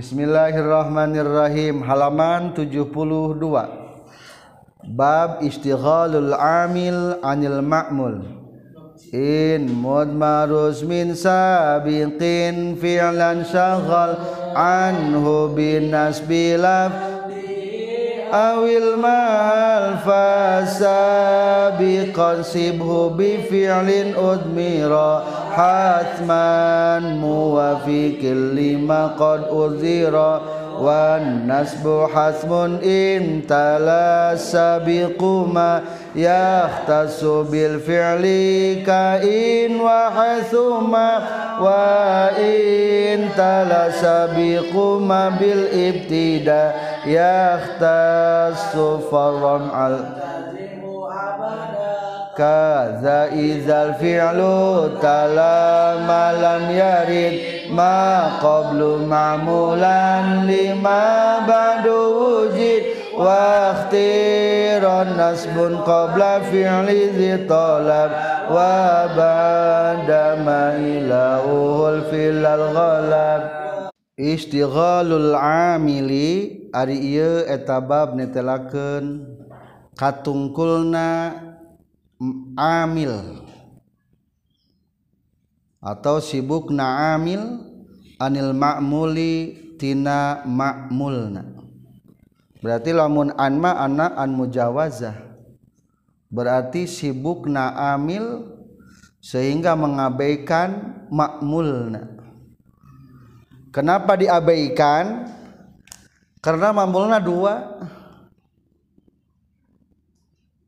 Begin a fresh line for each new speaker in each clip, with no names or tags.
Bismillahirrahmanirrahim. Halaman 72 Bab istighalul amil anil ma'mul. In mudmarus min sabiqin fi'lan syaghal anhu bin nasbilaf awil mal fasabiqan sibhu bi fi'lin udmira hatman muwafiqil lima qad uzira wan nasbu hasmun in tala sabiquma yahtasu bil fi'li ka in wa hasuma wa in tala sabiquma bil ibtida yahtasu faram al kaza izal fi'lu tala malam yarid ma qablu ma'mulan lima ba'du wujid wa ikhtiran nasbun qabla fi'li zi talab wa ba'da ma ilahul filal ghalab Istiqolul amili ari ieu etabab netelakeun katungkulna amil. Atau sibuk na amil anil ma'muli tina ma'mulna. Berarti lamun anma ana an mujawazah. Berarti sibuk na amil sehingga mengabaikan makmulna kenapa diabaikan? Karena ma'mulna dua.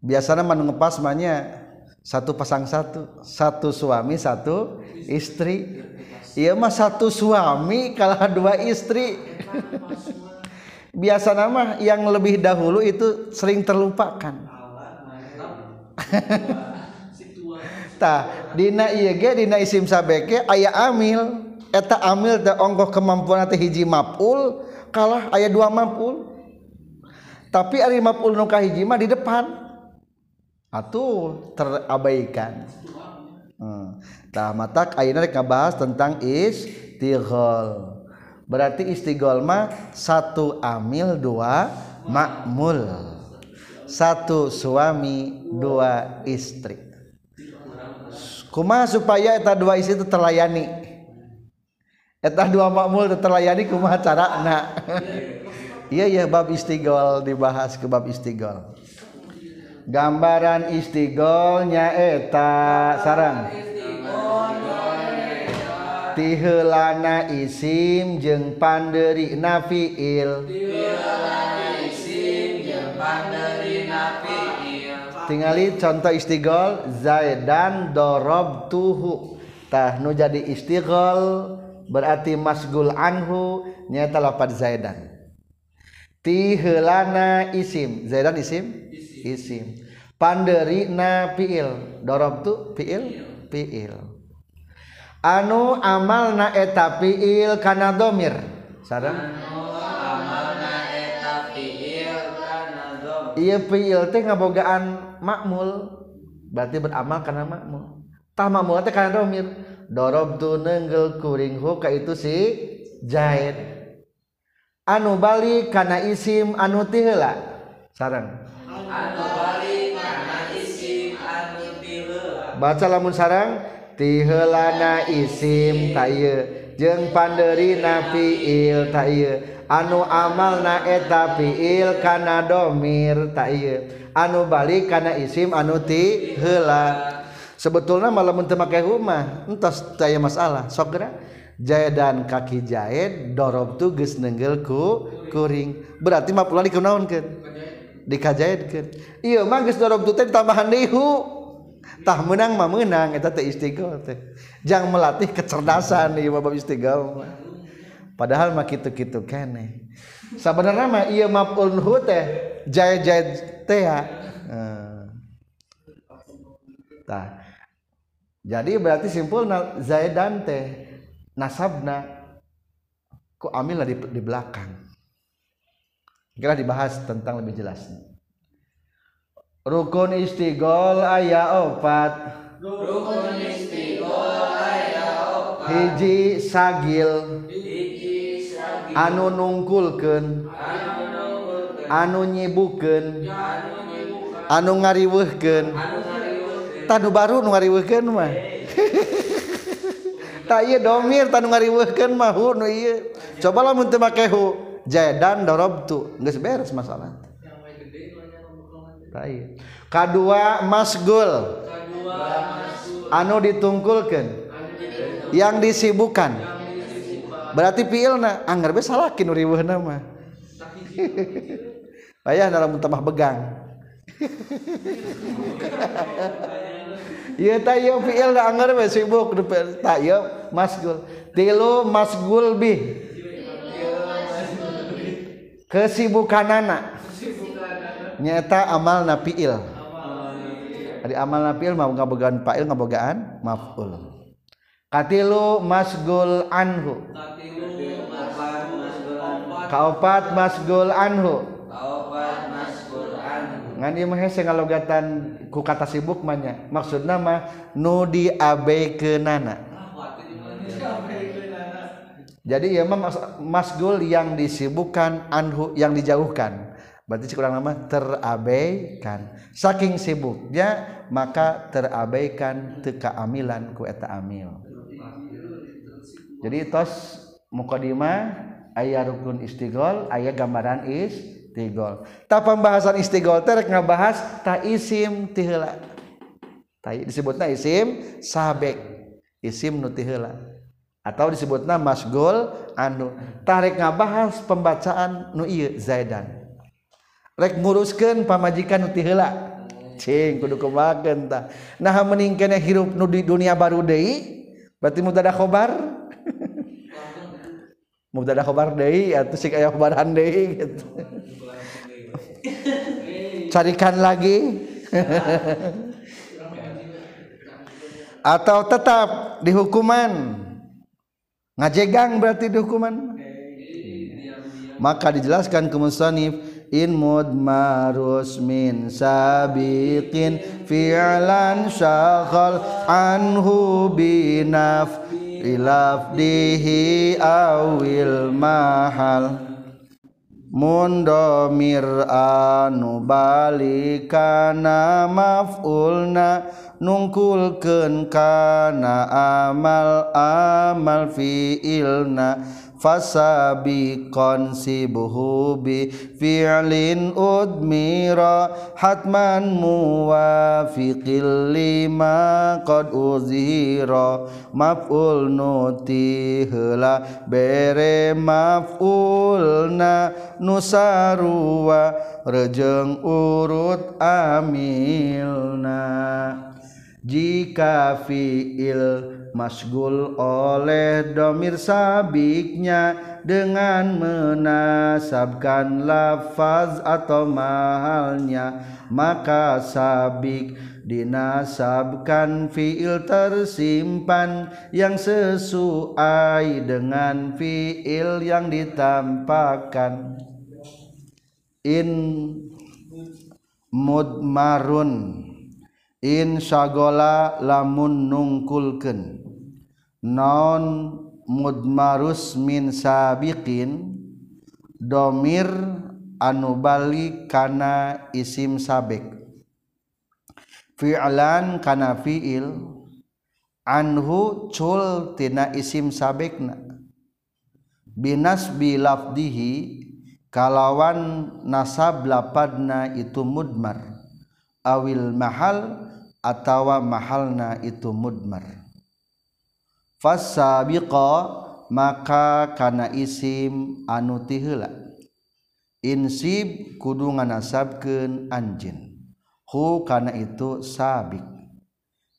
Biasanya man ngepas mahnya satu pasang satu. Satu suami satu istri. Iya mah satu suami kalah dua istri. Biasa nama yang lebih dahulu itu sering terlupakan. Tah dina iya ge dina isim sabeke aya amil eta amil teh ongkoh kemampuan teh hiji mapul kalah aya dua mapul tapi ari mapul nu hiji mah di depan atuh terabaikan hmm. Nah, matak ayeuna rek ngabahas tentang istighol. Berarti istighol mah satu amil dua makmul. Satu suami dua istri. Kumaha supaya eta dua istri itu terlayani? etah dua makmul terlayani kumaha carana? Iya ya bab istighol dibahas ke bab istighol gambaran istigholnya eta sarang tihelana isim jeung panderi nafiil. Tingali contoh istighol zaidan dorob tuhu tah nu jadi istighol berarti masgul anhu nyata lapat zaidan. Tihelana isim. Zaidan isim? Isim. Panderi na fiil. Dorob tu fiil? Fiil. Anu amal na eta fiil kana domir. Sarang iya fiil teh ngabogaan makmul. Berarti beramal karena makmul. Tah makmul teh kana domir dorob tu nenggel kuring hu ka itu si Zaid. Anu balik kana isim anu ti heula? Sarang anu balik kana isim anu ti heula. Baca lamun sarang ti heulana isim ta ieu. Jeung panderina fiil ta ieu. Anu amal na eta fiil kana domir ta ieu. Anu balik kana isim anu ti heula. sebetulnya malam untuk pakai rumah entos saya masalah. Sokra jaya dan kaki jahit dorob tuh geus nenggelku kuring. Berarti mah pula dikunaonkeun dikajaitkeun ieu mah geus dorob tuh teh tambahan dehu tah menang mah menang eta teh istiqomah teh. Jang melatih kecerdasan ieu mah bab istiqomah padahal mah kitu-kitu keneh. Sebenarnya mah ieu maf'ul hu teh jaya jahit teh ya. Tah. jadi berarti simpul Zaidan teh nasabna ku amil di, di belakang. Kira dibahas tentang lebih jelas rukun istighol ayah opat.
Rukun istighol ayah opat.
Hiji sagil.
Hiji sagil.
Anu nungkulken anu nyibuken anu nyibukeun. Anu, anu anu eta nu baru nu ngariweukeun mah. Tak iya domir tanu ngariweukeun mah hu nu ieu. Coba lamun teu make hu jadan darabtu geus beres masalah. Tak iya kadua masgul. Anu ditungkulkeun. Yang disibukan. Berarti pilna anggar ah, be salakin riweuhna mah. Ayah dalam tambah begang. Iya tak iya fiil da anggar we sibuk tak iya masgul. Tilu masgul bi. Kesibukanana. Nyata amal na fiil. Ari amal na fiil mah ngabogaan fa'il ngabogaan maf'ul. Katilu masgul anhu. Kaopat masgul anhu. ngan ieu mah hese ngalogatan ku kata sibuk mah maksudna mah nu diabekeunana jadi ieu mah mas, masgul yang disibukkan anhu yang dijauhkan. Berarti kurang nama terabaikan. Saking sibuknya maka terabaikan teka amilan ku eta amil. Jadi tos mukadimah ayah rukun istighol ayah gambaran is istiqol tak pembahasan istiqol terek ngabahas tak isim tihela tak disebutnya isim sabek isim nu tihela atau disebutnya masgol anu. Tarik ngabahas pembacaan nu iya zaidan. Rek nguruskan pamajikan nu tihela cing kudu kemakan tah nah meningkatnya hirup nu di dunia baru deui berarti mutada khobar? Mubtada khabar deui atuh sik aya khabaran deui gitu. Carikan lagi. Atau tetap di hukuman. Ngajegang berarti di hukuman. Maka dijelaskan ke musannif in mudmarus min sabiqin fi'lan syaghal anhu binaf ilafdihi awil mahal. Mundomir anu balikana maf'ulna nungkulkeun kana amal amal fi'ilna. Fasabiqon sibuhu bi fi'lin udmira hatman muwafiqil lima qad uzhira maf'ul nuti heula bere maf'ulna nusarua rejeng urut amilna. Jika fi'il masgul oleh domir sabiknya dengan menasabkan lafaz atau mahalnya maka sabik dinasabkan fiil tersimpan yang sesuai dengan fiil yang ditampakkan. In mudmarun Insyagola lamun nungkulken non mudmarus min sabiqin domir anu balik kana isim sabik. Fi'lan kana fi'il anhu cul tina isim sabikna. Binas bilafdihi kalawan nasab lapadna itu mudmar. Awil mahal atawa mahalna itu mudmar. fasabiqa maka kana isim anu tihela insib kudu nganasabkeun anjin hu kana itu sabik.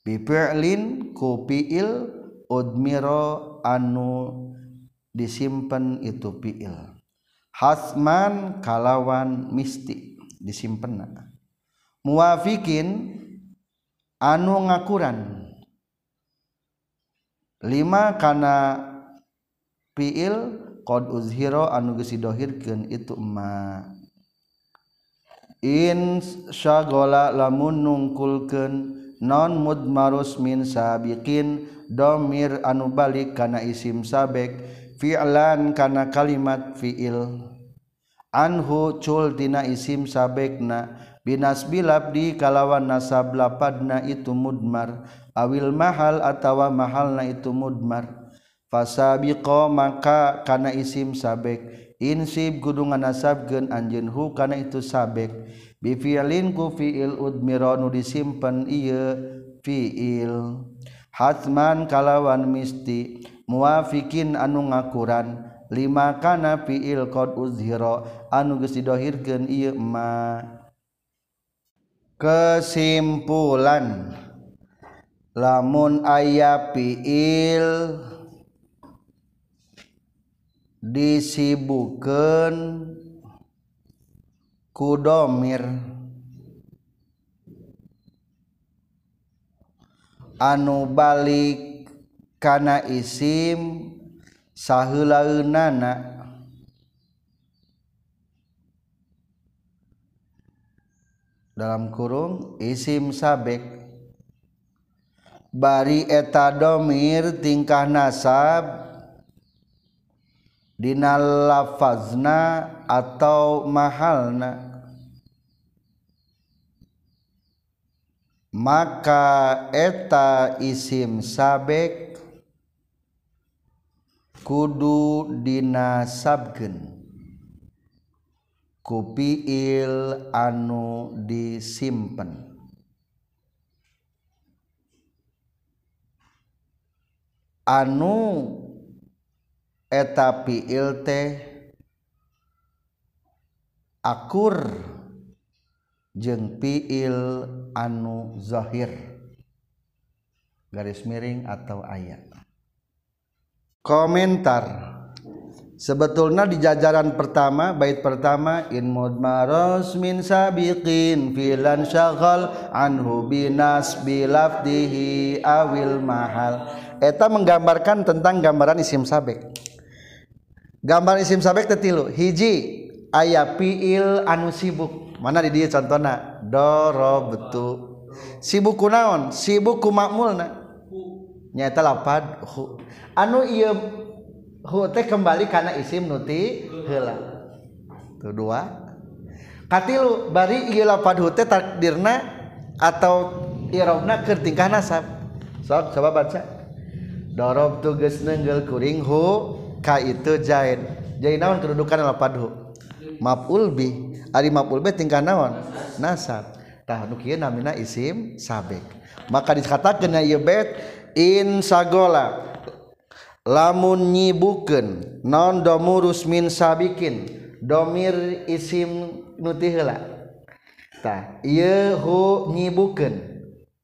Bi fi'lin ku fi'il udmiro anu disimpen itu fi'il. Hasman kalawan misti disimpenna. Muwafikin anu ngakuran. lima karena piil qad uzhiro anu geus didohirkeun itu ma. In syagola lamun nungkulkeun non mudmarus min sabiqin domir anu balik kana isim sabek fi'lan kana kalimat fi'il. Anhu cul dina isim sabekna binas bilabdi kalawan nasab lapadna itu mudmar. awil mahal atawa mahal na itu mudmar. Fasabiqo maka kana isim sabek. Insib kudu nganasabkeun anjeun hu kana itu sabek. Bi fi'lin ku fi'il udmira nu disimpen ieu fi'il. Hatman kalawan misti muafikin anu ngakuran. Lima kana fi'il qad uzhira anu geus didohirkeun ieu ma. Kesimpulan. lamun aya fiil disibukeun ku domir. Anu balik kana isim saheulaeunana dalam kurung isim sabek. bari eta domir tingkah nasab dina lafazna atau mahalna. Maka eta isim sabek kudu dina sabgen kupiil anu disimpen. Anu eta piil teh akur jeung piil anu zahir. Garis miring atau ayat komentar. Sebetulnya di jajaran pertama bait pertama in mudmaros min sabiqin filan syaghal anhu binas bilafdihi awil mahal eta menggambarkan tentang gambaran isim sabek gambar isim sabek tetilu hiji aya fiil anu sibuk. Mana di dia contohna? Darabtu sibuk kunaon sibuk ku makmulna. Nyata lapad hu. Anu iya hu teh kembali karena isim nuti heula. Tuh dua. Katilu bari iya lapad hu teh takdirna atau irobna keur tingkah nasab. Sok coba baca. dorob tu geus nenggel kuring hu ka itu jaid jadi naon kedudukan lapad hu maful bi. Ari maful bi tingkah naon? Nasab. Tah nu kieu namina isim sabek. Maka dikatakeun ieu bait in sagola lamun nyibukeun non domurus min sabikin domir isim nutihela tah ieu hu nyibukeun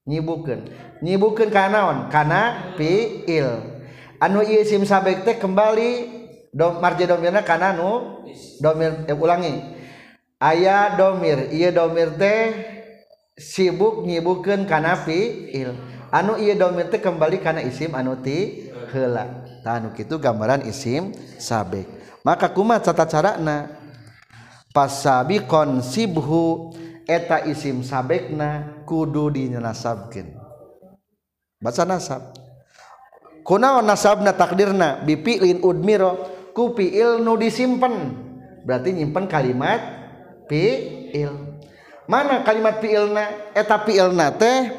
nyibukeun. nyibukeun kanaon kana fiil. Anu ieu sim sabek teh kembali dom marja domirna kana nu domir eh, ulangi. Aya domir ieu domir teh sibuk nyibukeun kana fiil. Anu iya domir teh kembali karena isim anu ti heula. Tanu anu kitu gambaran isim sabek. Maka kumat tata carana? Pasabiqon sibhu eta isim sabekna kudu dinasabkeun. Baca nasab. Kunaon nasabna takdirna bi fi'lin udmiro ku fi'il nu disimpen. Berarti nyimpen kalimat fi'il mana kalimat fi'ilna eta fi'ilna teh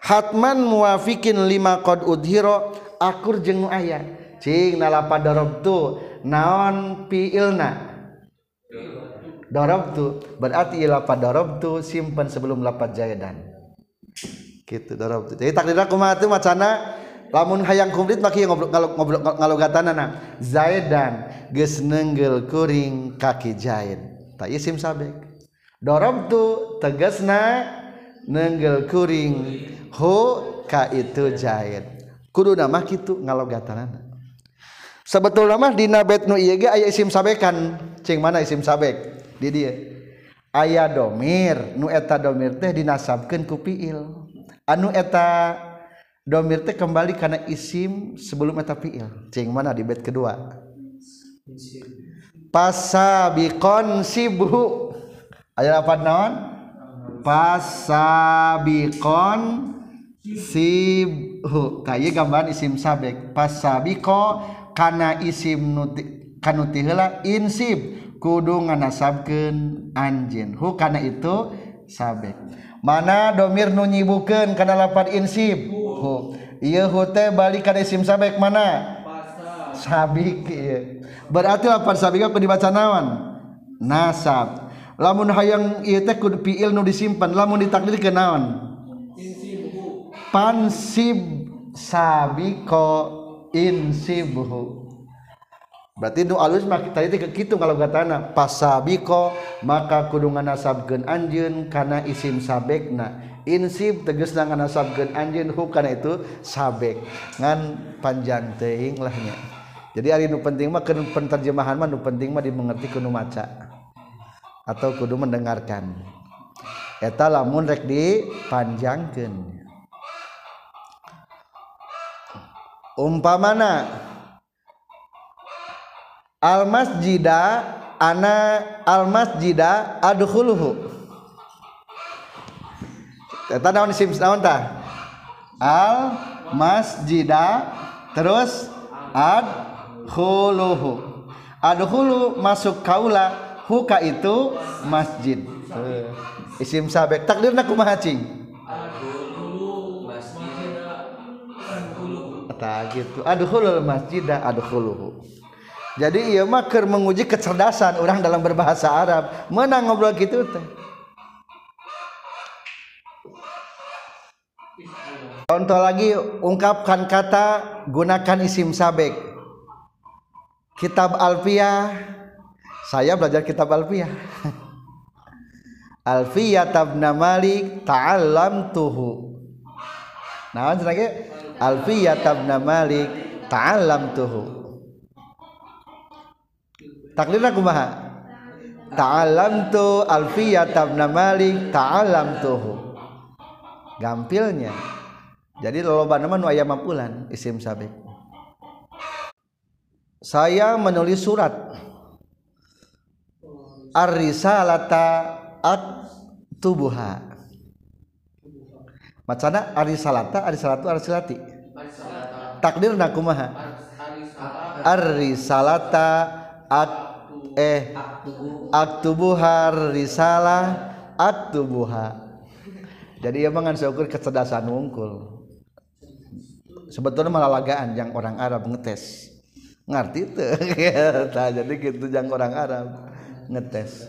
hatman muafikin lima qad udhiro akur jeung nu cing nalapa darabtu naon fiilna darabtu berarti lapa darabtu simpan sebelum lapat jayadan gitu darab jadi takdir aku mah itu macana lamun hayang kumrit maki ngobrol ngobrol ngalogatan anak zaidan geus nenggel kuring kaki jaid tak isim sabek. Dorab tu tegasna nenggel kuring hu ka itu jahit. Kudu nama kitu ngalogatan anak sebetulnya mah dina bet nu iya ge aya isim sabekan. Cing mana isim sabek? Di dia. Aya domir. Nu eta domir teh dinasabkeun ku fiil anu eta domir teh kembali karena isim sebelum eta fiil. Cing mana di bait kedua? Pasabiqon sibhu. Aya apa naon? Pasabiqon sibhu. Tah gambaran isim sabek. Pasabiko kana isim nuti kanuti tiheula insib. Kudu nganasabkeun anjin hu kana itu sabek. mana domir nu nyibukeun kana lapan insib? Hu. Ieu hu teh balik ka isim sabek mana? Sabik ieu. Berarti lapan sabik apa dibaca naon? Nasab. Lamun hayang ieu teh kudu fiil nu disimpan lamun ditakdir ke naon pansib sabiko insibhu berarti nu alus mah tadi teh kitu kalau katana pasabiko maka kudu nganasabkeun anjeun kana isim sabekna. Insib tegasna nganasabkeun anjeun hu kana itu sabek. Ngan panjang teuing lah nya. Jadi ari nu penting mah keun penterjemahan mah nu penting mah dimengerti kudu maca atau kudu mendengarkan. Eta lamun rek dipanjangkeun. Umpamana al masjida ana al masjida adkhuluhu. Eta naon isim naon tah al masjida terus adkhuluhu. Adkhulu masuk kaula huka itu masjid. Isim sabek. Takdirna kumaha cing? Gitu. Aduhul masjid aduhuluhu jadi ia makar menguji kecerdasan orang dalam berbahasa Arab. Menang ngobrol gitu teh. Contoh lagi ungkapkan kata gunakan isim sabek. Kitab alfiyah. Saya belajar kitab alfiyah. Alfiyah tabna malik ta'allam tuhu nah lagi Alfiyah tabna Malik ta'alam tuhu taklirna kumaha ta'alam tu Alfiyah tabna Malik ta'alam tuhu gampilnya. Jadi loba nama nu aya mampulan isim sabik. Saya menulis surat. Ar-risalata at-tubuha. Macana ari salata ari salatu ari salati takdir nakumaha ari salata at eh aktubuha risalah aktubuha jadi ya mangan seukur kecerdasan wungkul. Sebetulnya malah lagaan yang orang Arab ngetes. Ngerti tuh jadi gitu yang orang Arab ngetes.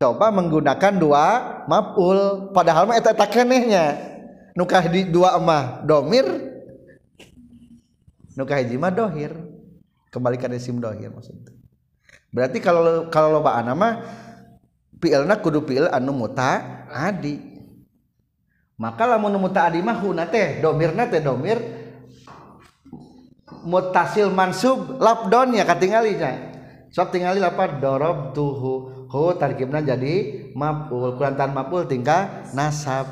Coba menggunakan dua maf'ul padahal mah eta kenehnya nukah di dua emah domir nukah hiji mah dohir. Kembalikan isim dohir maksudnya berarti kalau kalau loba mah fi'ilna kudu fi'il anu muta adi. Maka lamun muta adi mah huna teh domirna teh domir mutasil mansub lapdon ya katinggalinya sok tingali lapar dorob tuhu. Hu tarkibna jadi mapul. Kulantan mapul tingkah nasab.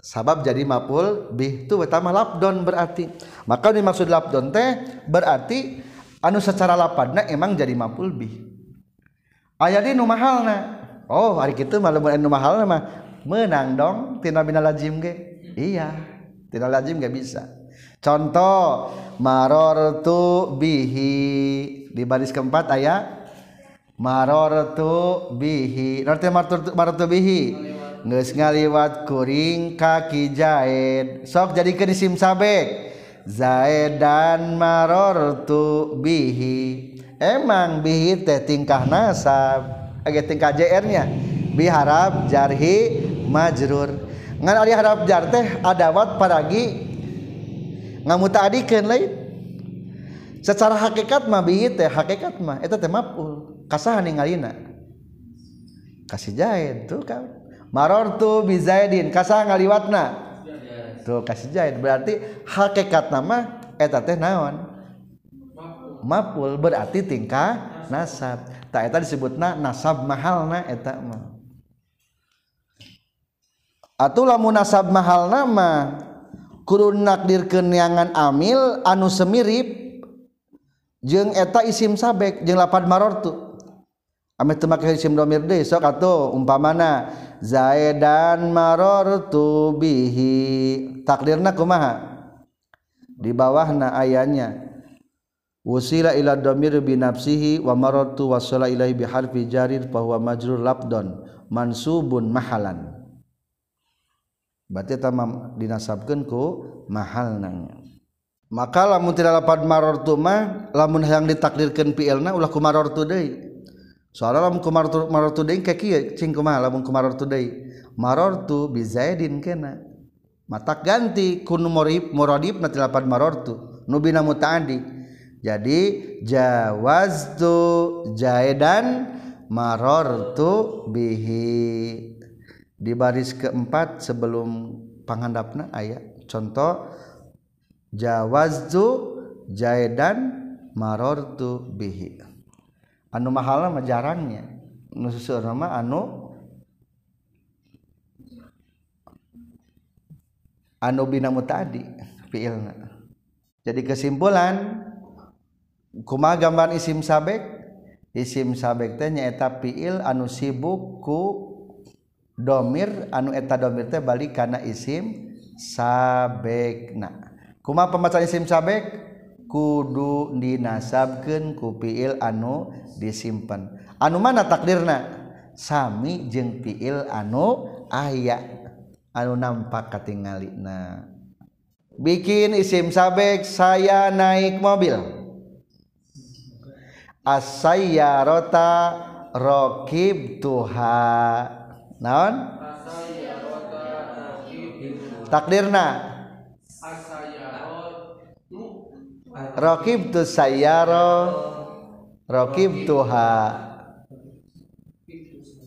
Sabab jadi mapul bih itu pertama lapdon berarti. Maka dimaksud lapdon teh berarti anu secara lapadna emang jadi maful bih aya di nu mahalna. Oh hari kitu malam nu mahal mah. Menang dong tina bina lazim ge. Iya tina lazim gak bisa. Contoh maror tu bihi. Di baris keempat ayat maror tu bihi arti maror tu bihi? Geus ngaliwat kuring kaki jahit sok jadi ke sim sabek Zaedan marortu bihi. Emang bihi teh tingkah nasab. Agak tingkah JR-nya biharap jarhi majrur. Ngan ari harap jar teh adawat paragi. Ngamutaadikeun lain secara hakikat mah bihi teh hakikat mah. Eta teh maf'ul. Kasahan ningalina. Kasih jaid tuh kan marortu bi zaidin kasah ngaliwatna. tuh kasih jahit. Berarti hakikat nama eta teh naon? Mapul berarti tingkah nasab. Tak eta disebutna nasab mahalna eta mah. Atau lamun nasab mahal nama kurun nakdir kenyangan amil anu semirip jeng eta isim sabek jeng lapan marortu amit temak isim domir deui sok atuh umpamana Zaidan marortu bihi. Takdirna kumaha? Di bawahna ayanya usila ila dhamir bi nafsihi wa maratu wasala ilaihi bi harfi jarir fa huwa majrur labdon mansubun mahalan. Berarti tamam dinasabkeun ku mahal nanya maka lamun tidak lapan marartu mah lamun hayang ditakdirkeun fi'ilna ulah ku marartu deui soalnya lamun kumartu martu deui ka kieu cing kumaha lamun kumartu deui. Marartu bi zaidin kena. Matak ganti kun morib muradif na tilapan marartu nu bina mutaadi jadi jawaztu jaidan marartu bihi. Di baris keempat sebelum panghandapna ayat contoh jawaztu jaidan marartu bihi. anu mahal mah jarangnya. Nu suseur mah anu anu binamu tadi fiilna. Jadi kesimpulan kuma gambar isim sabek? Isim sabek teh nyaeta fiil anu sibuk ku domir anu eta domir teh balik kana isim sabekna. Kuma pembacaan isim sabek? kudu dinasabkeun ku fiil anu disimpen anu mana takdirna Sami jeung fiil anu aya anu nampak katingalina. Bikin isim sabek saya naik mobil. Asaya rota rokib tuha. Naon? Takdirna. Raqibtu sayyara raqibtuha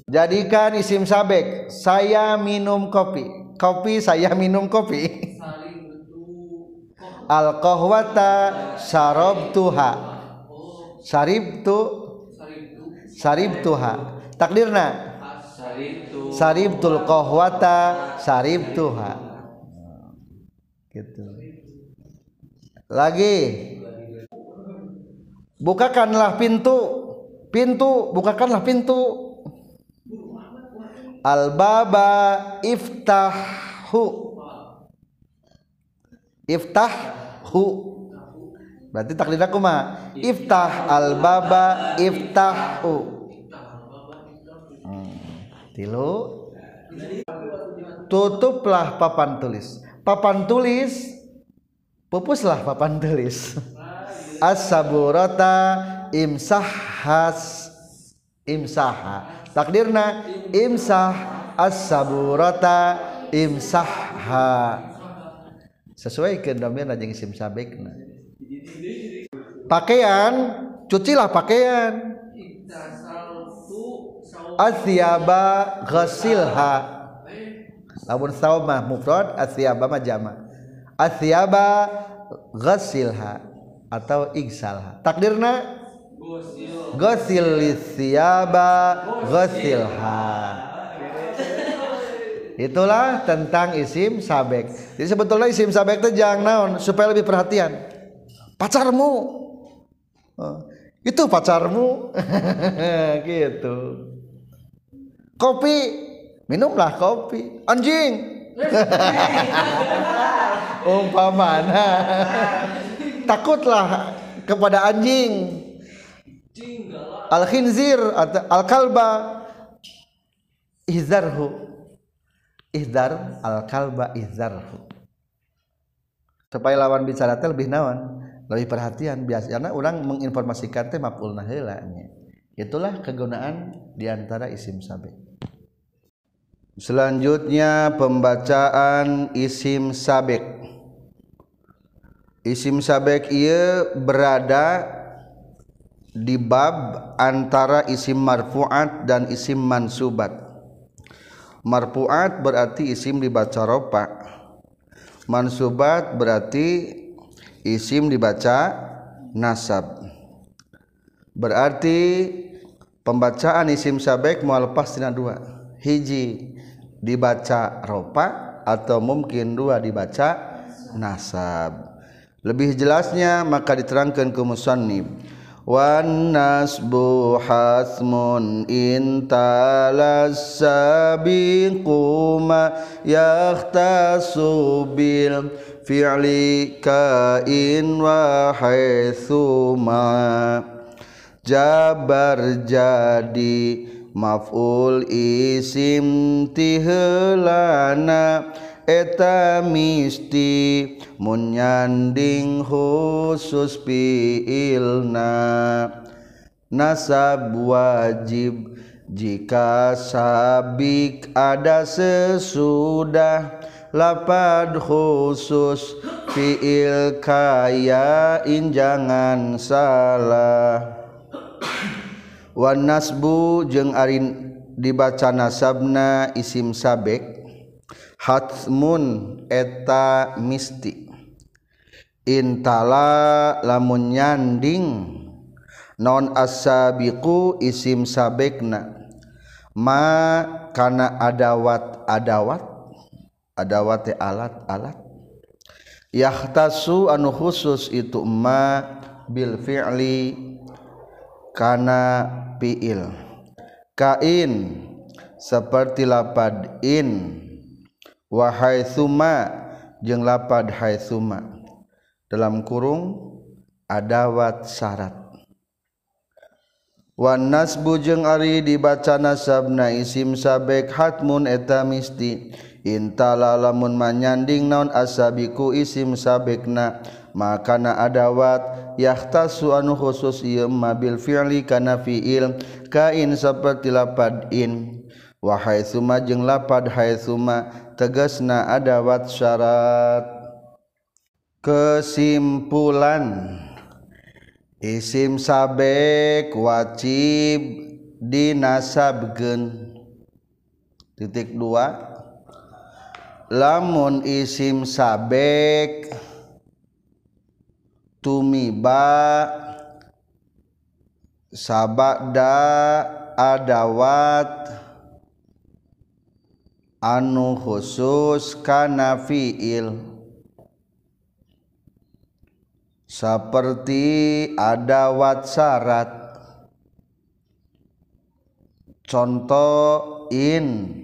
jadikan isim sabek saya minum kopi. Kopi saya minum kopi. Al qahwata syarabtuha Syarib tu Syarib tuha takdirna Saribtul qahwata Syarib tuha gitu lagi. Bukakanlah pintu. Pintu bukakanlah pintu. Al-baba iftahu. Iftahu. Berarti takdir aku mah iftah al baba iftahu. Hmm. tilu. Tutuplah papan tulis. Papan tulis pupuslah papan tulis as-saburata imsahas imsaha takdirna imsah as-saburata imsahha sesuai ke domir jeung isim sabekna. Pakaian cucilah pakaian. Asyaba ghasilha. Lamun saumah mufrad asyaba mah jama asyaba ghasilha atau igsalha. Takdirna? Ghasil. Lisyaba ghasilha. Itulah tentang isim sabek. Jadi sebetulnya isim sabek itu jangan naon supaya lebih perhatian. Pacarmu. Oh, itu pacarmu. Gitu. Kopi. Minumlah kopi. Anjing umpamana. Takutlah kepada anjing. Al khinzir atau al kalba ihzarhu ihdar al kalba ihzarhu supaya lawan bicara lebih nawan lebih perhatian biasanya orang menginformasikan teh maf'ul nahelanya itulah kegunaan di antara isim sabek selanjutnya pembacaan isim sabek isim sabek ia berada di bab antara isim marfu'at dan isim mansubat. Marfu'at berarti isim dibaca ropa. Mansubat berarti isim dibaca nasab. Berarti pembacaan isim sabek mau lepas tina dua. Hiji dibaca ropa atau mungkin dua dibaca nasab. Lebih jelasnya maka diterangkan ke musannib wan nasbu hasmun intalas sabiquma yahtasu bil fi'li kain wa haitsuma jabar jadi maful isim tihelana eta misti. Munyanding khusus fiilna. Nasab wajib jika sabik ada sesudah. Lapad khusus fiil kaya injangan salah. Wan nasbu jeung Arin dibaca nasabna isim sabek Hatmun eta misti. Intala lamun nyanding non asabiku isim sabekna. Ma kana adawat adawat adawat alat alat. Yahtasu anu khusus itu ma bil fi'li kana fiil kain seperti lapad in. Wahai suma jeng lapad hai suma. Dalam kurung adawat syarat. Wan nasbu jeung ari dibaca nasabna isim sabek hatmun eta misti. Intala lamun manyanding naon asabiku isim sabekna. makana adawat yahtasu anu khusus ieu mabil fi'li kana fi'il kain saperti lapad in. Wa haitsuma jeung lapad haitsuma tegasna adawat syarat. Kesimpulan. Isim sabek wajib dinasabkeun. Titik dua. Lamun isim sabek tumiba sabada adawat anu khusus kana fiil. Seperti ada wat syarat. Contoh in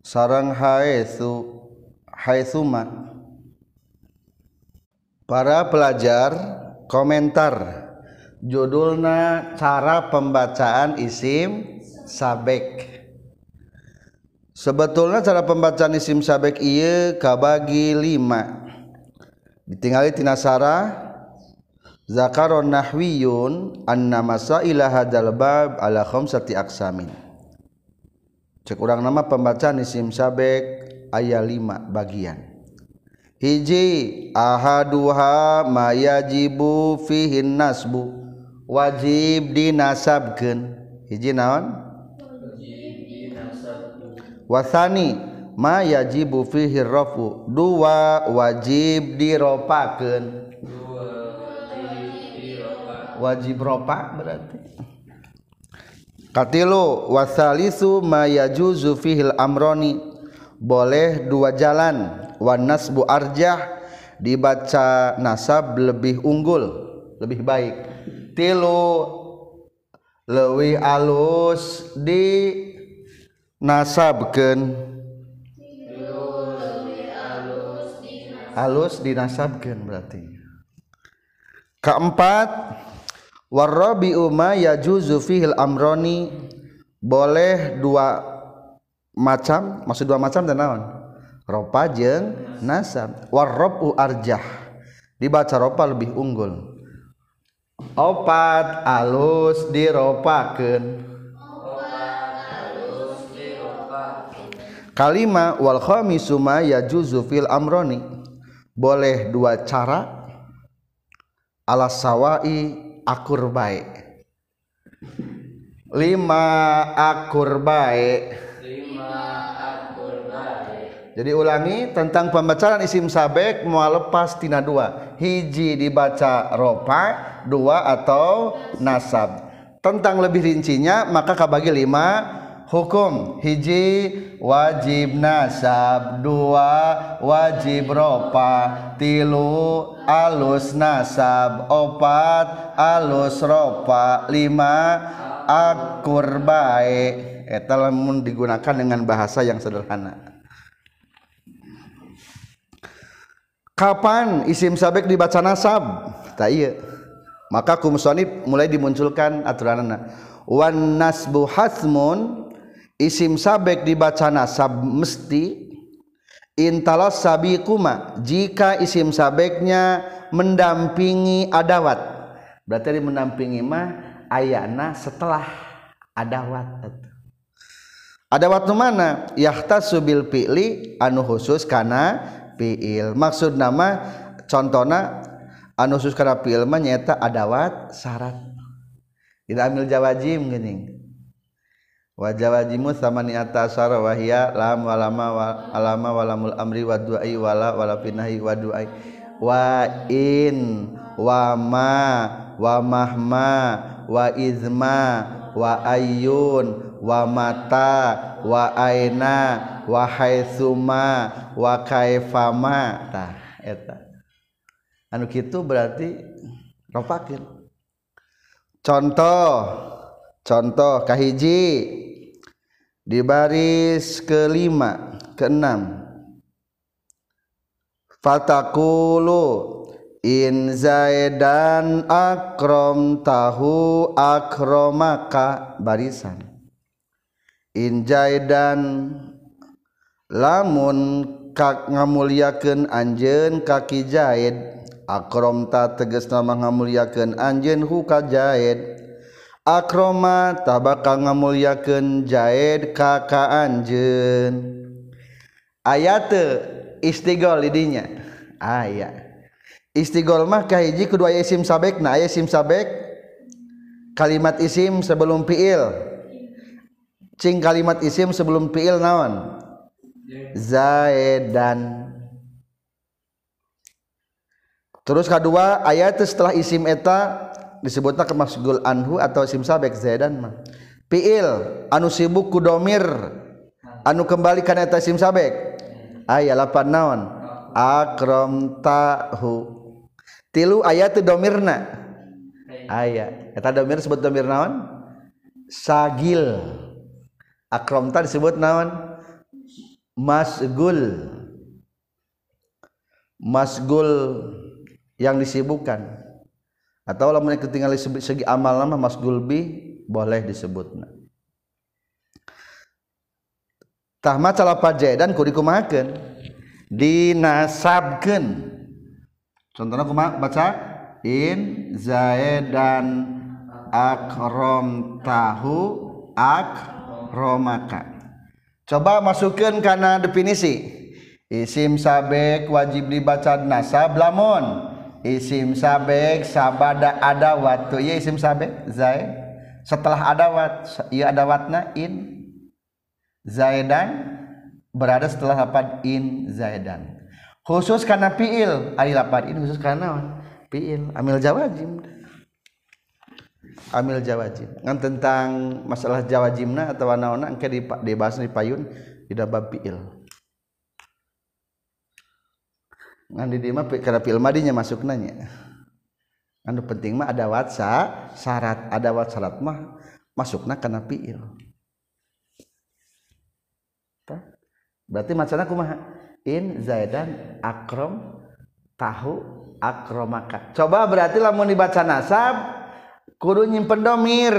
sarang haitsu haitsuma para pelajar komentar. Judulna cara pembacaan isim sabek. Sebetulnya cara pembacaan isim sabek iya kabagi lima. Ditinggali tinasara zakaron nahwiyun anna masaila hadal bab ala khamsati aksamin cek urang nama pembacaan isim sabek ayat 5 bagian hiji ahaduha mayajibu fihin nasbu. Wajib dinasabkeun. Hiji naon? Wasani ma yajibu fihi rafu. Dua wajib diropakeun. Wajib ropa berarti. Katilu wasalisu ma yajuzu fihil amroni boleh dua jalan. Wan nasbu arjah. Dibaca nasab lebih unggul lebih baik. Tilu. Lebih alus di nasabkeun halus dinasabkan berarti. Keempat. Warrabi umma yajuzu fihil amroni. Boleh dua macam maksud dua macam dan naon ropa jeung nasab. Warrabu arjah. Dibaca ropa lebih unggul. Opat alus diropakeun. Kalima wal khamisu ma yajuzu fil amroni. Boleh dua cara. Ala sawai akur baik. Lima akur baik jadi ulangi tentang pembacaan isim sabek mau lepas tina dua. Hiji dibaca ropa dua atau nasab. Tentang lebih rincinya maka kabagi lima. Hukum hiji wajib nasab. Dua wajib ropa tilu alus nasab. Opat alus ropa lima akur baik. Eta digunakan dengan bahasa yang sederhana kapan isim sabek dibaca nasab? Tak iya. Maka kumsonib mulai dimunculkan aturan wan nasbu hasmun isim sabek dibaca nasab mesti intalos sabi kuma jika isim sabeknya mendampingi adawat. Berarti mendampingi mah ayana setelah adawat. Adawat mana? Yahtasu bil fi'li anu khusus kana fiil. Maksud nama contohna anu sus kana fiil mah nyaeta adawat syarat. Tidak ambil jawajim gini. Wa jawazimu samani atasara wa hiya lam walama wa alama walamul amri wa duai wala wala pinahi wa duai. Wa in wa ma wa mahma wa izma wa ayun wa mata wa aina wa haitsuma wa kaifama. Tah eta. Anu kitu berarti ropakin contoh contoh kahiji. Di baris kelima keenam. Fatakulu in zaidan akrom tahu akromaka barisan Injaidan lamun kak ngamuliakeun anjeun kaki jaid akromta tegesna ngamuliakeun anjeun hu ka jaid akroma tabaka ngamuliakeun jaid ka ka anjeun. Aya teu istighol lidinya aya. Istighol mah kahiji kudu aya isim sabekna. Aya isim sabek kalimat isim sebelum fiil. cing kalimat isim sebelum fiil naon? Zaedan terus kedua ayat setelah isim eta disebutnya ke mafsudul anhu atau isim sabek Zaedan mah. Fiil anu sibuk ku domir anu kembali kana eta isim sabek. Ah, Aya lapan naon? Akram tahu tilu ayat domirna. Ah, Aya eta domir sebut domir naon? Sagil. Akrom tadi disebut naon? Masgul. Masgul yang disibukkan. Atau lamun ketinggalan segi amal nama masgul bi boleh disebut. Tahmat salah pajedan kurikumakan dinasabkan contohnya kuma baca in zaidan akrom tahu akromaka coba masukkan karena definisi. Isim sabek wajib dibaca nasab lamun. Isim sabek sabada ada waktu ya isim sabek zaid setelah adawat iya adawatna in. Zaidan berada setelah apa in zaidan khusus karena fiil. Ari lapar ini khusus karena fiil. Amil jawajim amil jawajim ngan tentang masalah jawajimna atau naonna engke dibahas di payun di bab fiil ngan di dieu karena fiil madinya masuk nanya anu penting mah ada watsa syarat ada wat syarat mah masukna karena fiil berarti macana kumaha? In zaidan akrom tahu akromaka. Coba berarti lamun dibaca nasab kudu nyimpen domir.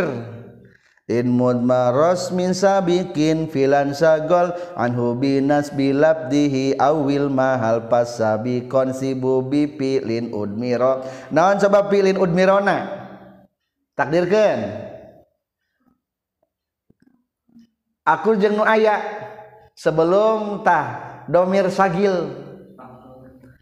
In mudmaros min sabikin filan sagol anhu binas bilabdihi awil mahal pasabi konsibu bipilin udmiro. Naon coba pilin udmirona? Takdirkan aku jengu ayat sebelum tah domir sagil.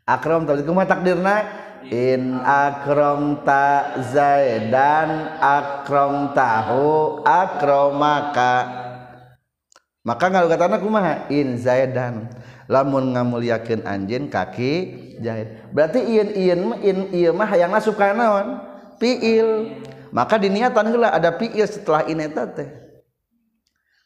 Akrom tadi kumaha takdirna in akrom ta zaidan akrom tahu akromaka maka. Nggak kata anak kumaha? In zaidan. Lamun ngamuliakeun anjeun kaki jahit. Berarti in in in ieu mah yang asup ka naon? Fiil maka diniatan heula ada fiil setelah in eta teh.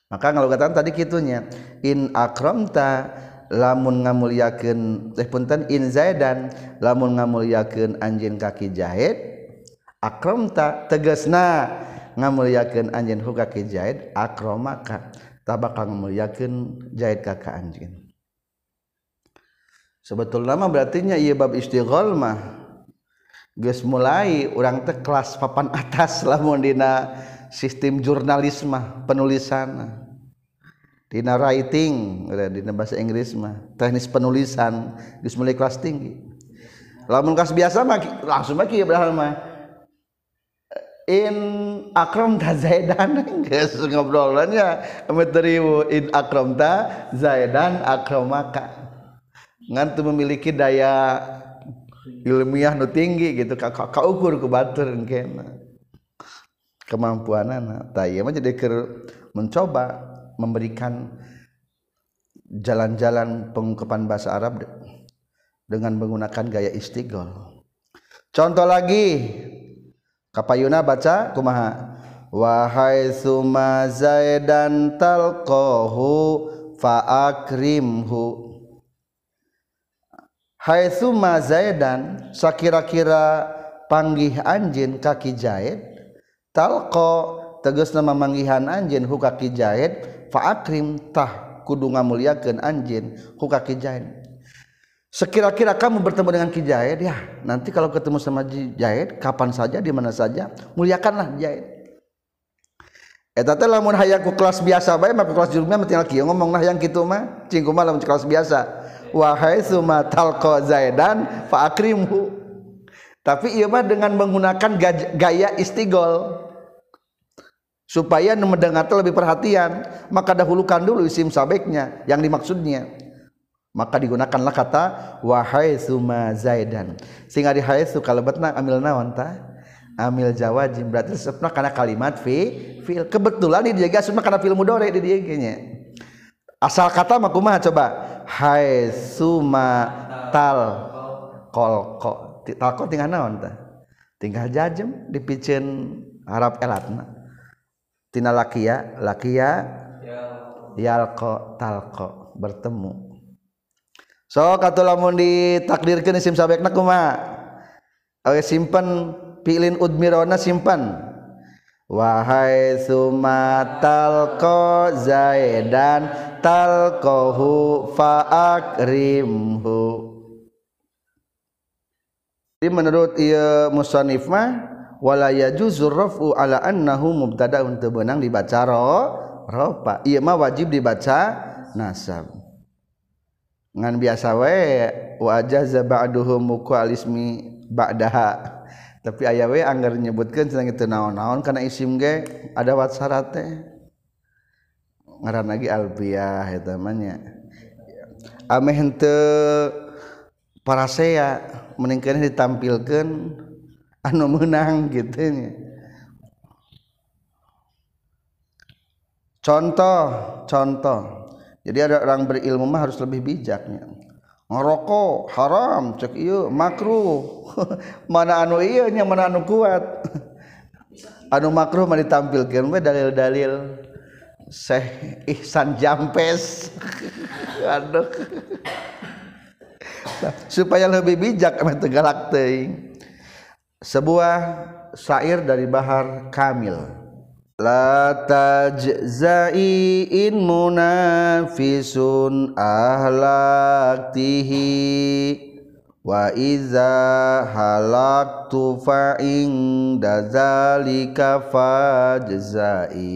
Maka ngalugatan tadi kitunya in akramta lamun ngamuliakeun teh punten in zaidan lamun ngamuliakeun anjeun kaki jahit akramta tegasna ngamuliakeun anjeun hu kaki jahit akramaka tabaka ngamuliakeun jahit kaka anjeun. Sebetulnya mah berarti nya ieu bab istighol mah geus mulai urang teh kelas papan atas lamun dina sistem jurnalisme penulisan dina writing dina bahasa Inggris mah. Teknis penulisan geus mulai kelas tinggi. Lamun kelas biasa mah langsung mah kieu mah. In akram ta zaidan geus ngobrolannya materiu in akram ta zaidan akramaka ngan memiliki daya ilmiah nu tinggi gitu ka ukur ku batur kena kemampuan anak tak mah jadi ker mencoba memberikan jalan-jalan pengungkapan bahasa Arab dengan menggunakan gaya istighol. Contoh lagi, kapayuna baca kumaha? Wahai suma zaidan talqahu faakrimhu haitsuma zaidan sakira-kira panggih anjin kaki jahit talqa tegas nama manggihan anjin hu kaki jahit faakrim tah ngamuliakeun anjin hu kaki jahit sekira-kira kamu bertemu dengan Ki Jahit ya nanti kalau ketemu sama Jahit kapan saja di mana saja muliakanlah Jahit eta teh lamun hayang ku kelas biasa bae mah ku kelas jurumnya mah tinggal kieu ngomong nah yang kitu mah. Cing kumaha lamun kelas biasa. Wahai suma talqa zaidan fa akrimhu tapi ia mah dengan menggunakan gaya istigol supaya mendengar lebih perhatian. Maka dahulukan dulu isim sabeknya yang dimaksudnya. Maka digunakanlah kata wahai suma zaidan. Sehingga di haisu kalau betna amil naon ta amil jawajim. Berarti sebenarnya karena kalimat fi fil. Kebetulan di dia gasuna karena fil mudore di dia asal kata mah coba? Hai suma tal kolko. Talko tinggal naon tah? Tinggal jajem dipicen Arab elatna tina lakia lakia yalko. Talko bertemu. So kata lamun ditakdirkan isim sabekna kumaha oke simpan pilin udmirona simpan. Wahai sumatal ko zaidan talqahu fa'akrimhu Jadi menurut ia musannif mah wala yajuzur rafu ala annahu mubtada untuk benang dibaca ro ropa ieu mah wajib dibaca nasab. Ngan biasa we wa ajaza ba'duhum muqalismi ba'daha. Tapi aya we anggar nyebutkan tentang itu naon-naon karena isim ge ada wat syarat teh ngaran lagi albiah eta namanya ameh henteu parasea meningkeun ditampilkan anu menang gitunya contoh contoh. Jadi ada orang berilmu mah harus lebih bijaknya ngerokok haram cek iya makruh. Mana anu iya nya mana anu kuat. Anu makruh mah ditampilkeun we dalil-dalil Syekh Ihsan Jampes. Aduh. Supaya lebih bijak mah tegalak teuing. Sebuah syair dari Bahar Kamil. La tajza'i in munafisun ahlaktihi wa iza halaktu fa inda zalika fajza'i.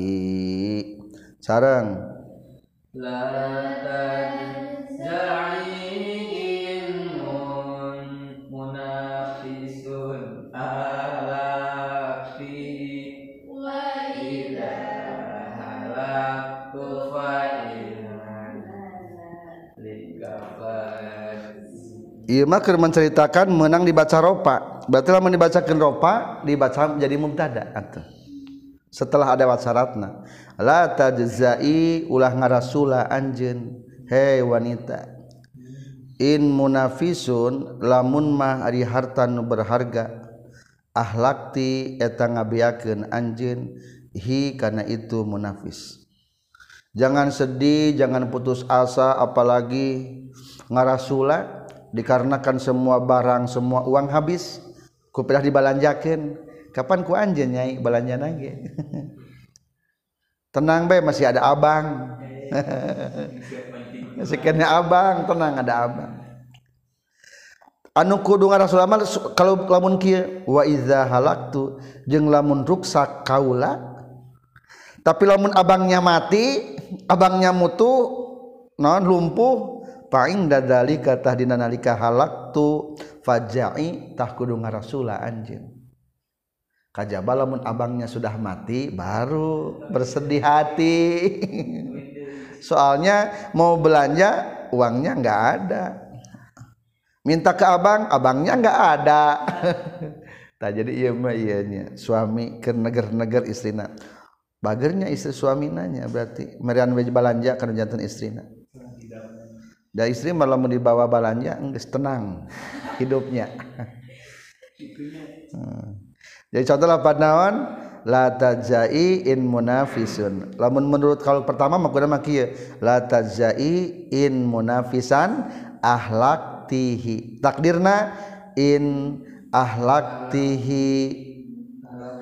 Sarang. La tajza'i makr menceritakan menang dibaca ropa. Berarti lama dibacakan ropa dibaca menjadi mubtada setelah ada wasyaratna la tajzai ulah ngarasula anjeun. Hei wanita. In munafisun lamun mah ari harta nu berharga ahlakti eta ngabiakeun anjeun hi kana itu munafis. Jangan sedih jangan putus asa apalagi ngarasula dikarenakan semua barang semua uang habis ku pernah dibalanjakan kapan ku anjen nyai? Balanja lagi tenang be masih ada abang. Kena abang tenang ada abang anu kudu Rasulullah kalau lamun kieu wa iza halaktu jeung lamun ruksak kaula tapi lamun abangnya mati abangnya mutu naon lumpuh paing dadali kata dina nalika halaktu fajai tah kudu ngarasula anjeun. Kajaba lamun abangnya sudah mati baru bersedih hati. Soalnya mau belanja uangnya nggak ada minta ke abang abangnya nggak ada. Tak jadi iya mah nya. Suami ke neger-neger istrina. Bagernya istri suami nanya berarti. Merian wajib balanja karena jantan istrina. Da istri malah mau dibawa balanja enggak tenang hidupnya. Hmm. jadi contoh lapan naon la tajai in munafisun. Lamun menurut kalau pertama makuna makieu la tajai in munafisan ahlak tihi takdirna in ahlaktihi.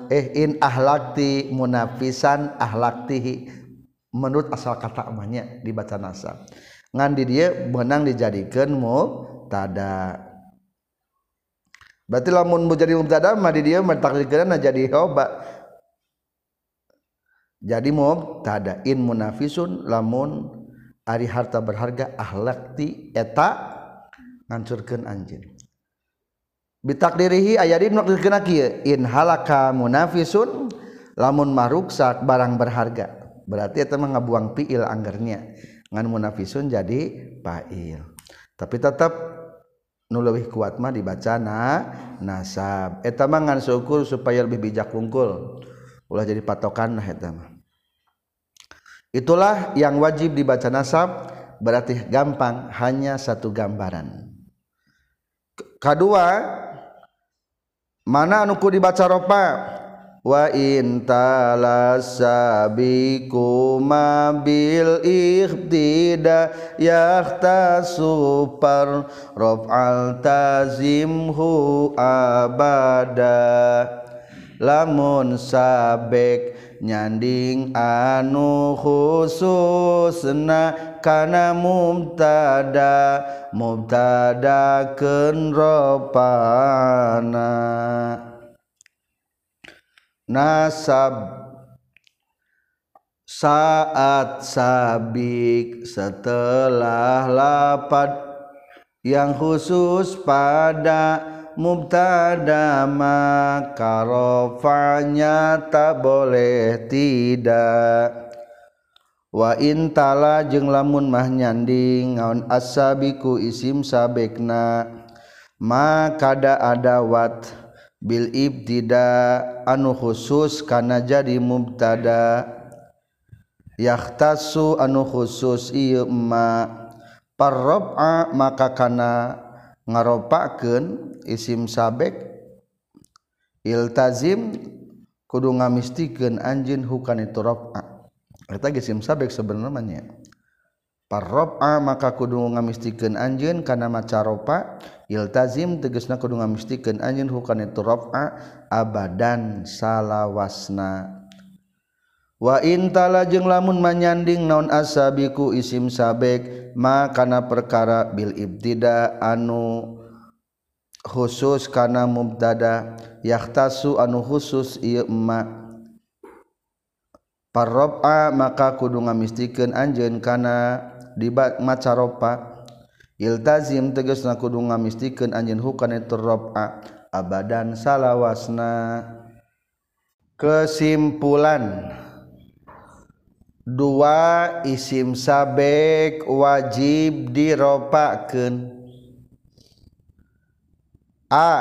Eh in ahlakti munafisan ahlaktihi. Menurut asal kata amanya dibaca nasab. Ngan di dia menang dijadikan mu tada berarti lamun menjadi mubtada mah di dia mentakdirkeun jadi hoba. Jadi mubtada. In munafisun lamun ari harta berharga ahlakti eta ngancurkeun anjeun. Bitakdirihi ayat ini kieu in halaka munafisun lamun maruksak barang berharga. Berarti eta mah ngabuang piil anggernya. Ngan munafisun jadi pail. Tapi tetap nu lebih kuat mah dibaca na nasab. Eta mah syukur supaya lebih bijak wungkul. Ulah jadi patokan nah eta mah. Itulah yang wajib dibaca nasab berarti gampang hanya satu gambaran kedua mana anuku dibaca ropa? Wa intalasabikuma mabil ikhtida yahtasu par al tazimhu abada. Lamun sabek nyanding anu khususna kana mubtada mubtada kenropana nasab saat sabik setelah lapad. Yang khusus pada mubtada maka rofanya tak boleh tidak waintala jeung lamun mah nyanding ngaon asabiku isim sabekna ma ada wat bil ibtida anu khusus kana jadi mubtada. Yahtasu anu khusus ieu ma parrab'a maka kana ngaropakeun isim sabek. Iltazim kudu ngamistikeun anjeun hukana itu rab'a eta isim sabek sebenarnya parrab'a maka kudu ngamistikeun anjeun kana maca ropa iltazim tegesna kudu ngamistikeun anjeun hukana itu raf'a abadan salawasna. Wa intala jeung lamun manyanding naon asabiku isim sabek makana perkara bil ibtida anu khusus kana mubtada yahtasu anu khusus ieu ma parroba maka kudu ngamistikan anjen kana dibat macaropa. Iltazim teges na kudu ngamistikan anjen hukan itu roba. Abadan salawasna. Kesimpulan. Dua isim sabek wajib diropakeun. A.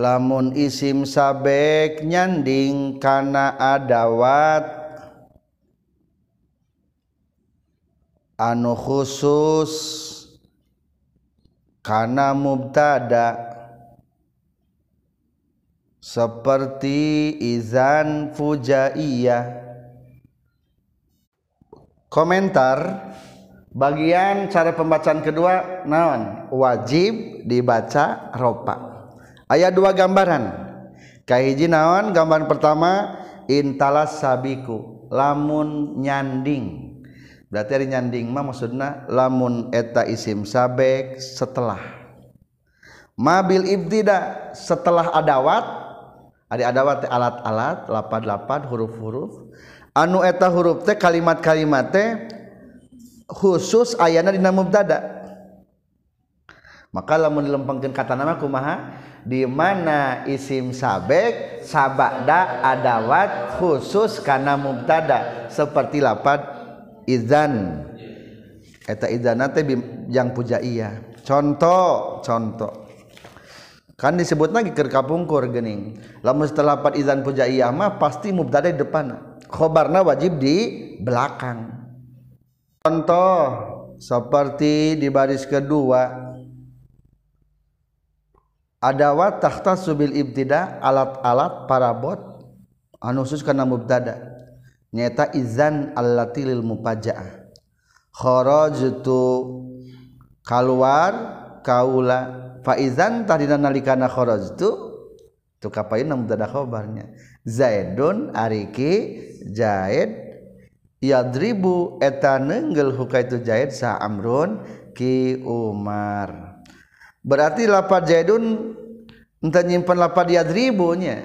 lamun isim sabek nyanding kana adawat. Anu khusus karena mubtada. Seperti izan fujaiyah. Komentar bagian cara pembacaan kedua naon? Wajib dibaca ropa ayat dua gambaran. Kahiji naon? Gambaran pertama intalas sabiku lamun nyanding. Berarti ada nyanding mah maksudna lamun eta isim sabek setelah. Mabil ibtida setelah adawat ada adawat alat-alat lapad-lapad huruf-huruf. Anu eta huruf teh kalimat-kalimat teh khusus ayana dina mubtada' maka lamun dilempengkeun kata nama kumaha? Di mana isim sabek sabada adawat khusus karena mubtada. Seperti lapad izan eta izan teh yang pujaiyah contoh contoh. Kan disebut lagi keur kapungkur geuning. Lamun setelah lapad izan pujaiyah mah pasti mubtada di depan. Khobarna wajib di belakang. Contoh seperti di baris kedua adawat tahta subil ibtida alat-alat parabot anu khusus kana mubtada. Nyata izan allati lil mupaja'ah kharajtu kaluar kaula. Fa izan tadina nalikana kharajtu tu kapaina mubtada khabarnya zaidun ariki zaid yadribu eta neunggel hukaitu zaid sa amrun ki umar berarti lapat Zaidun entah nyimpan lapat dia ribunya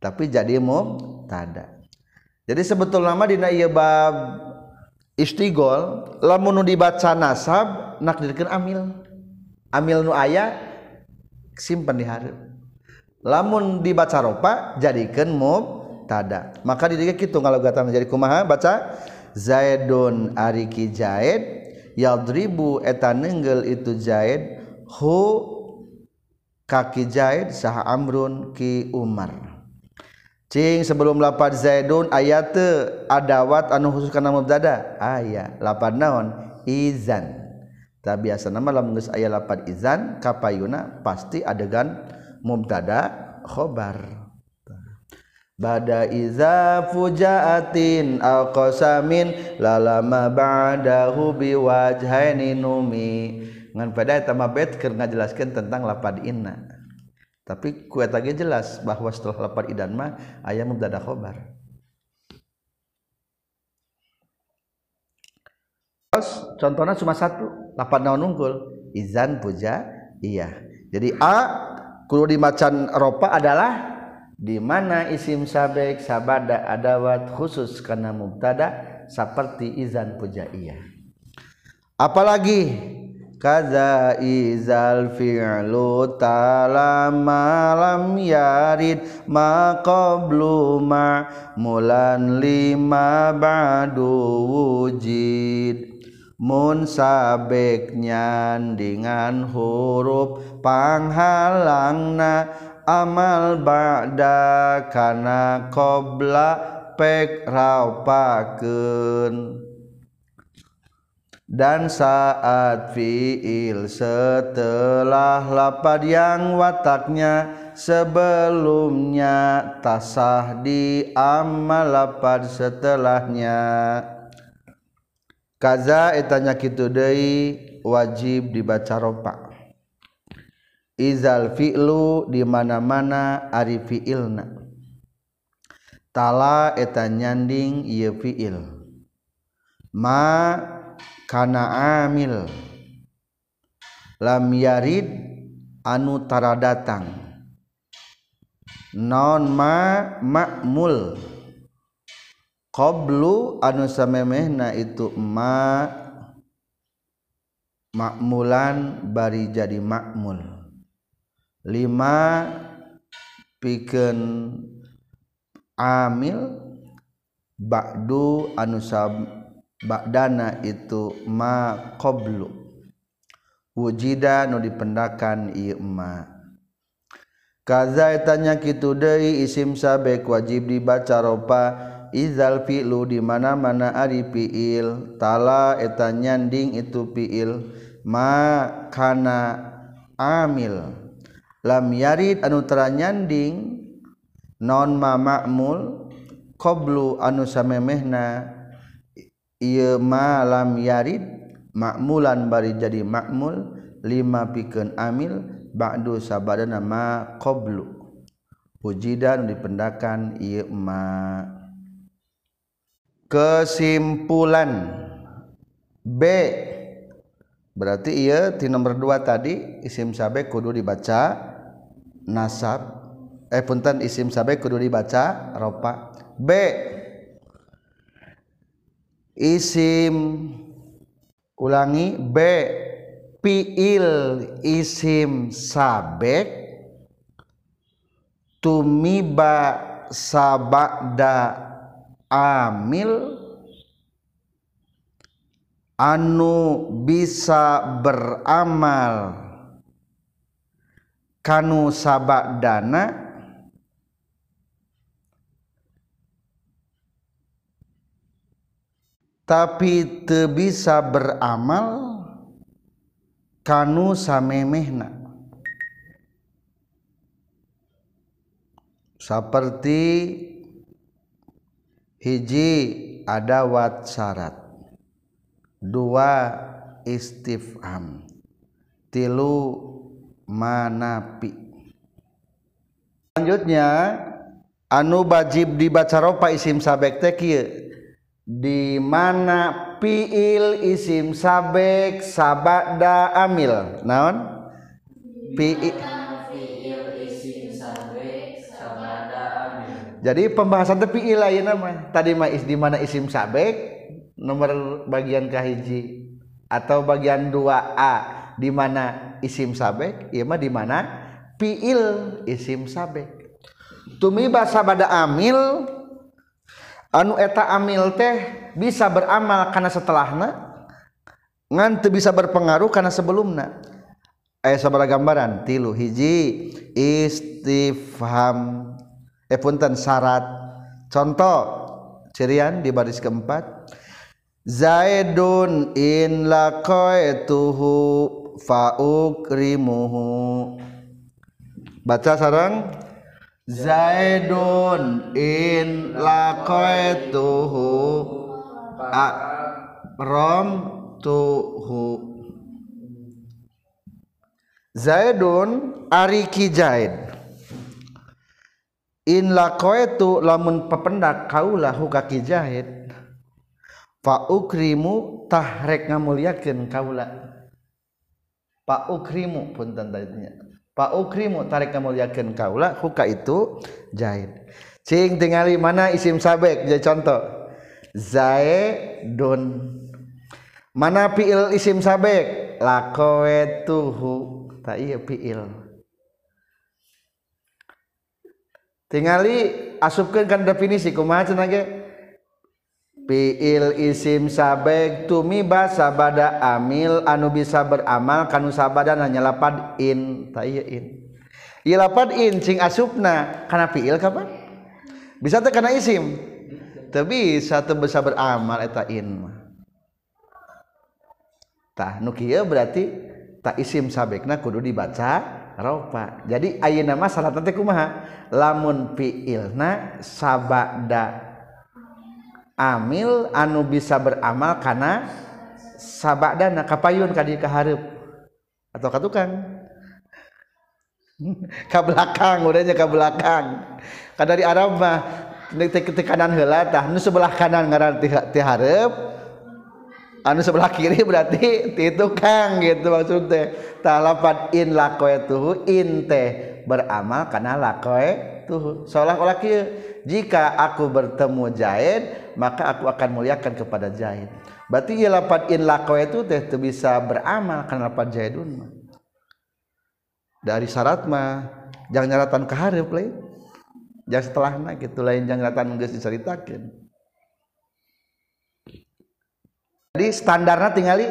tapi jadi mau tada jadi sebetul nama dina iya bab istigol lamun nu dibaca nasab nak dirikan amil. Amil nu aya simpan di hari lamun dibaca ropa jadikan mau tada maka dirinya gitu kalau gata jadi kumaha? Baca Zaidun ariki Zaid yadribu eta nenggel itu Zaid hu kaki Zaid sah Amrun ki Umar. Cing sebelum lapar Zaidun ayat adawat anu khusus kana mubtada? Aya lapar naon? Izan. Tak biasa nama lamun geus aya lapar izan kapayuna pasti adegan mubtada khobar. Bada iza fujaatin al qasamin lalama ba'dahu biwajhaini numi. Ngan pada eta mah bet keur ngajelaskeun tentang lapad inna. Tapi kue tadi jelas bahwa setelah lapad idan mah aya mubtada khobar. Terus contohnya cuma satu lapad naon unggul? Izan puja iya. Jadi a kudu dimacan ropa adalah di mana isim sabek sabada adawat khusus karena mubtada seperti izan pujaiyah. Apalagi? Kaza izal fi'lu ta'ala malam yarid ma qablu ma mulan lima ba'du wujid. Mun sabek nyandingan huruf panghalangna amal ba'da kana qabla pek raupakeun. Dan saat fiil setelah lapad yang wataknya sebelumnya tasah di amal lapad setelahnya. Kaza etanya kitu deui wajib dibaca ropa izal fi'lu di mana-mana ari fi'ilna. Tala eta nyanding ieu fi'il. Ma kana amil. Lam yarid anu tara datang. Non ma makmul qablu anu samemehna itu ma makmulan bari jadi makmul lima piken amil bakdu anusab bakdana itu ma qoblu wujida nu dipendakan ieu ma. Kaza etanya kitu deui isim sabek wajib dibaca ropa izal fi'lu di mana-mana ari fi'il. Tala eta nyanding itu fi'il. Ma kana amil lam yarid anu teranyanding non mamakmul qoblu anu samemehna ieu ma lam yarid makmulan bari jadi makmul lima pikeun amil ba'du sabadana ma qoblu pujidan dipendakan ieu ma. Kesimpulan B berarti ia di nomor dua tadi isim sabe kudu dibaca. Nasab. Eh punten isim sabek kudu dibaca ropa. B. Isim. Ulangi. B. Piil isim sabek tumiba sabada amil. Anu bisa beramal kanu sabak dana tapi te bisa beramal kanu samemehna. Seperti hiji ada wat syarat dua istifham tilu manapi. Selanjutnya anu bajib dibaca ropa isim sabek teh di mana piil isim sabek sabada amil. Naon? Piil Jadi pembahasan tapi lain nama. Tadi mah is di mana isim sabek nomor bagian kahiji atau bagian 2A di mana isim sabek ieu mah di mana fiil isim sabek. Tumiba sabada amil anu eta amil teh bisa beramal karena setelahna ngan teu bisa berpengaruh karena sebelumna. Aya sabara gambaran tilu hiji istifham eh punten syarat. Contoh cirian di baris keempat Zaidun in laqaituhu faukrimuhu. Baca sarang. Zaidun in laqaituhu. Rom tuhu Zaidun ari ki Zaid. In laqaitu lamun pependak kaulah hukaki Zaid Pak ukrimu tahrek ngamuliakeun kaula Pak ukrimu pun tandanya Pak ukrimu tarik ngamuliakeun kaula huka itu jahid cing tingali mana isim sabek? Jadi contoh. Zaidun. Mana fiil isim sabek? Lakoetuhu tak iya fiil tingali asupkan kan definisi kumaha cenah piil isim sabek tumi basa bada amil anu bisa beramal kanu sabada nanya lapad in. Taya in. Iya lapad in cing asupna kana piil kapan? Bisa teh kana isim? Teu bisa teu bisa beramal eta in mah. Tah nu kieu berarti tak isim sabekna kudu dibaca ropa jadi ayeuna mah syaratna teh kumaha? Lamun piilna sabada amil anu bisa beramal karena sabak dana kapayun kadi kaharep atau ka tukang. Ka belakang udahnya ka belakang. Ka dari Arab mah ti kanan heula tah nu sebelah kanan ngaran ti hareup. Anu sebelah kiri berarti ti tukang gitu maksud teh. Ta lapan in laqaitu in teh beramal karena laqai tuh seolah-olah jika aku bertemu Zaid maka aku akan muliakan kepada Zaid berarti ya lapat in lako itu teh bisa beramal karena lapat Zaidun dari syarat mah jangan nyaratan hareup lain. Jangan setelahna gitu lain jangan nyaratan geus diceritakeun. Jadi standarnya tinggali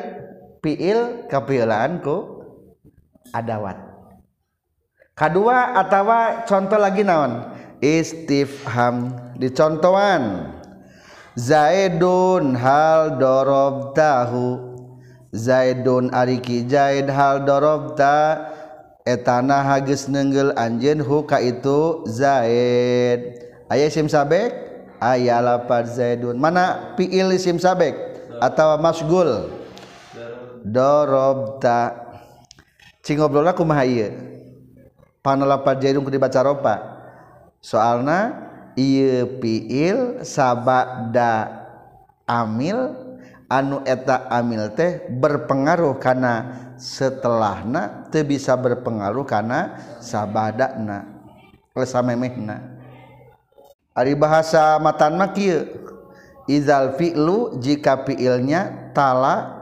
fiil kapieulan ku adawat kedua atau contoh lagi naon? Istifham dicontohan Zaidun hal dorob tahu Zaidun ariki Zaid hal dorob ta etana hagis nenggel anjen huka itu Zaid. Ayah sim sabek? Ayah lapar Zaidun. Mana piil sim sabek? Atau masgul? Dorob ta cingobrol aku mahaya panolapa jairun ku dibaca ropa. Soalna ieu fiil sabada amil anu eta amil teh berpengaruh karena setelahna teu bisa berpengaruh karena sabadana lesamemehna ari bahasa matan mah kieu izal fi'lu jika fi'ilnya tala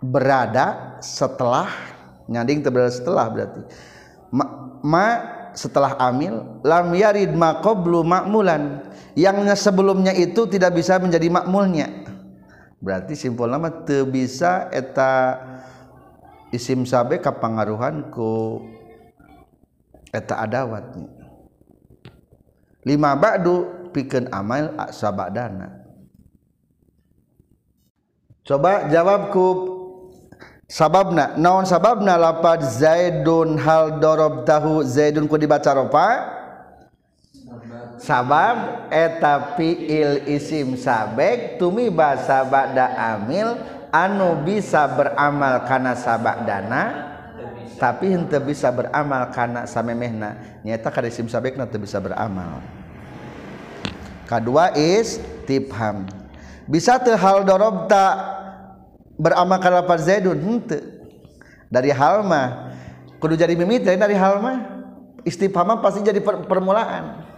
berada setelah. Nyanding teu setelah berarti. Ma, ma setelah amil lam yarid ma qablu makmulan yang sebelumnya itu tidak bisa menjadi makmulnya. Berarti simpul nama teu bisa eta isim sabe kapangaruhan ku eta adawatnya. Lima ba'du pikeun amal sabadana. Coba jawabku sababna naon sababna? Lapad zaidun hal dorob tahu zaidun ku dibaca ropa? Sabab eta fiil isim sabek tumi basa ba'da amil anu bisa beramal kana sabak dana tapi henteu bisa beramal kana samemehna. Nyata kada isim sabekna teu bisa beramal. Kadua is tipham bisa teu hal dorobta beramal karena lafaz zaidun? Henteu dari halma kudu jadi mimiti dari halma istifham pasti jadi per, permulaan.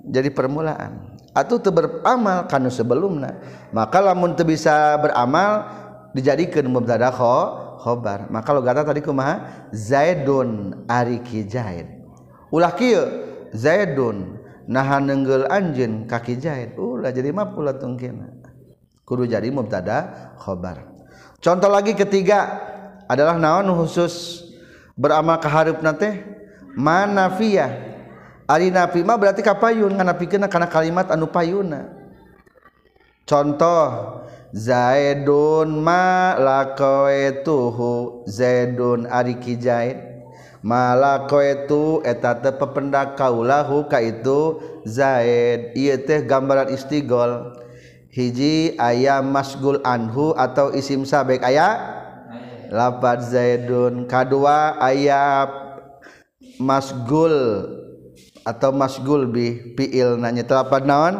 Jadi permulaan. Atau teu beramal kanu sebelumna. Maka lamun teu bisa beramal dijadikan mubtada khobar. Maka lo kata tadi kumaha? Zaidun ari ki zaid. Ulah kieu? Zaidun. Nahan nenggel anjeun kaki zaid. Ulah jadi mah pula tungkina kudu jadi mubtada khobar. Contoh lagi ketiga adalah naon khusus beramal kaharep nate manafiyah. Ari nafi mah berarti kapayun nganapikeun kana kalimat anu payuna. Contoh Zaidun ma lakoetuhu Zaidun ari ki Zaid malakoetu eta teh pependak kaulahu ka itu Zaid. Ieu teh gambaran istigol hiji ayam masgul anhu atau isim sabek aya? Lapat zaidun. Kedua ayat masgul atau masgul bi fiil nanya telapat naon?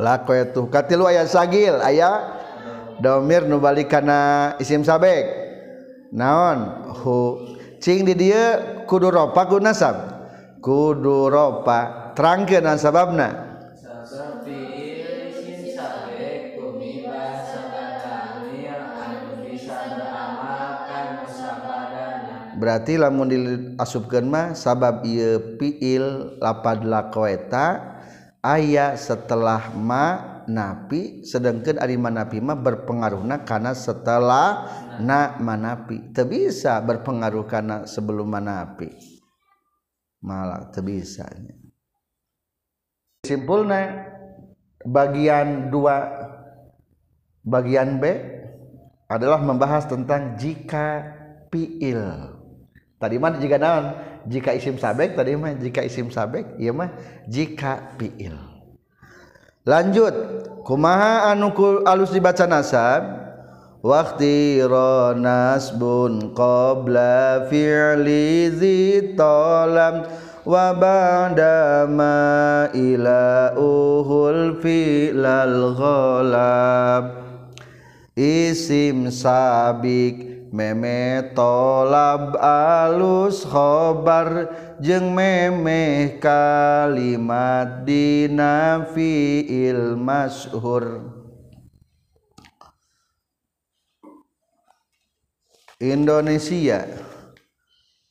Lako itu katilu ayat sagil aya domir nubalik kana isim sabek. Naon? Hu. Cing di dia kudu ropa kudu nasab kudu ropa. Terangkeun sababna berarti lamun diasupkeun mah sabab ieu fiil lapad laqaita aya setelah ma napi sedangkan ari manapi mah berpengaruhna karena setelah na manapi teu bisa berpengaruh karena sebelum manapi malah teu bisa simpulna bagian dua bagian B adalah membahas tentang jika fiil tadi mah jika naon? Jika isim sabek tadi mah jika isim sabek iya mah jika fiil. Lanjut. Kumaha anu alus dibaca nasab? Waqti nasbun qabla fi'li zi talam wa ba'da ma ila uhul fi'lal ghalab. Isim sabik meme tolab alus khobar jeng meme kalimat dina fi'il masyhur Indonesia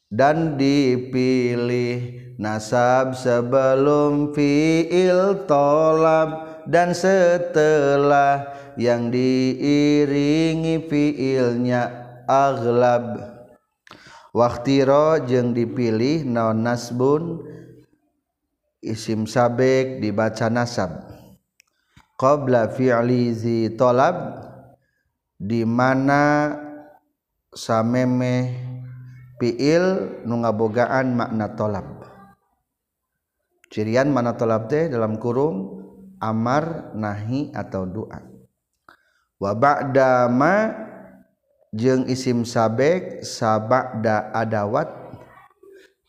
dan dipilih nasab sebelum fi'il tolab dan setelah yang diiringi fiilnya aghlab. Waktiro jeung dipilih naon nasbun? Isim sabek dibaca nasab. Qabla fi'li zi talab di mana sameme fiil nu ngabogaan makna tolab. Cirian mana tolab teh dalam kurung amar nahi atau doa wa ba'da ma jeung isim sabek sabada adawat.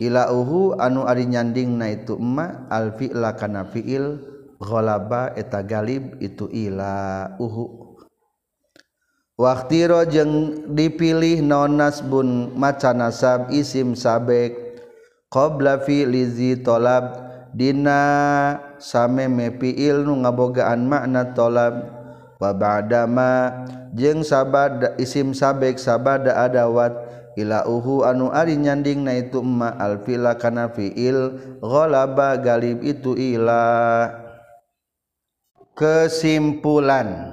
Ilauhu anu ari nyanding na itu emma al fi'la kana fi'il ghalaba eta galib itu ila uhu. Waktiro jeung dipilih non nasbun maca nasab isim sabek. Qabla fi'li zi tolab dina same mepiil nu ngabogaan makna tolab. Wa ba'dama jeung sabada isim sabek sabada adawat. Ila uhu anu ari nyanding na itu ma alfila kana fiil ghalaba galib itu ila. Kesimpulan.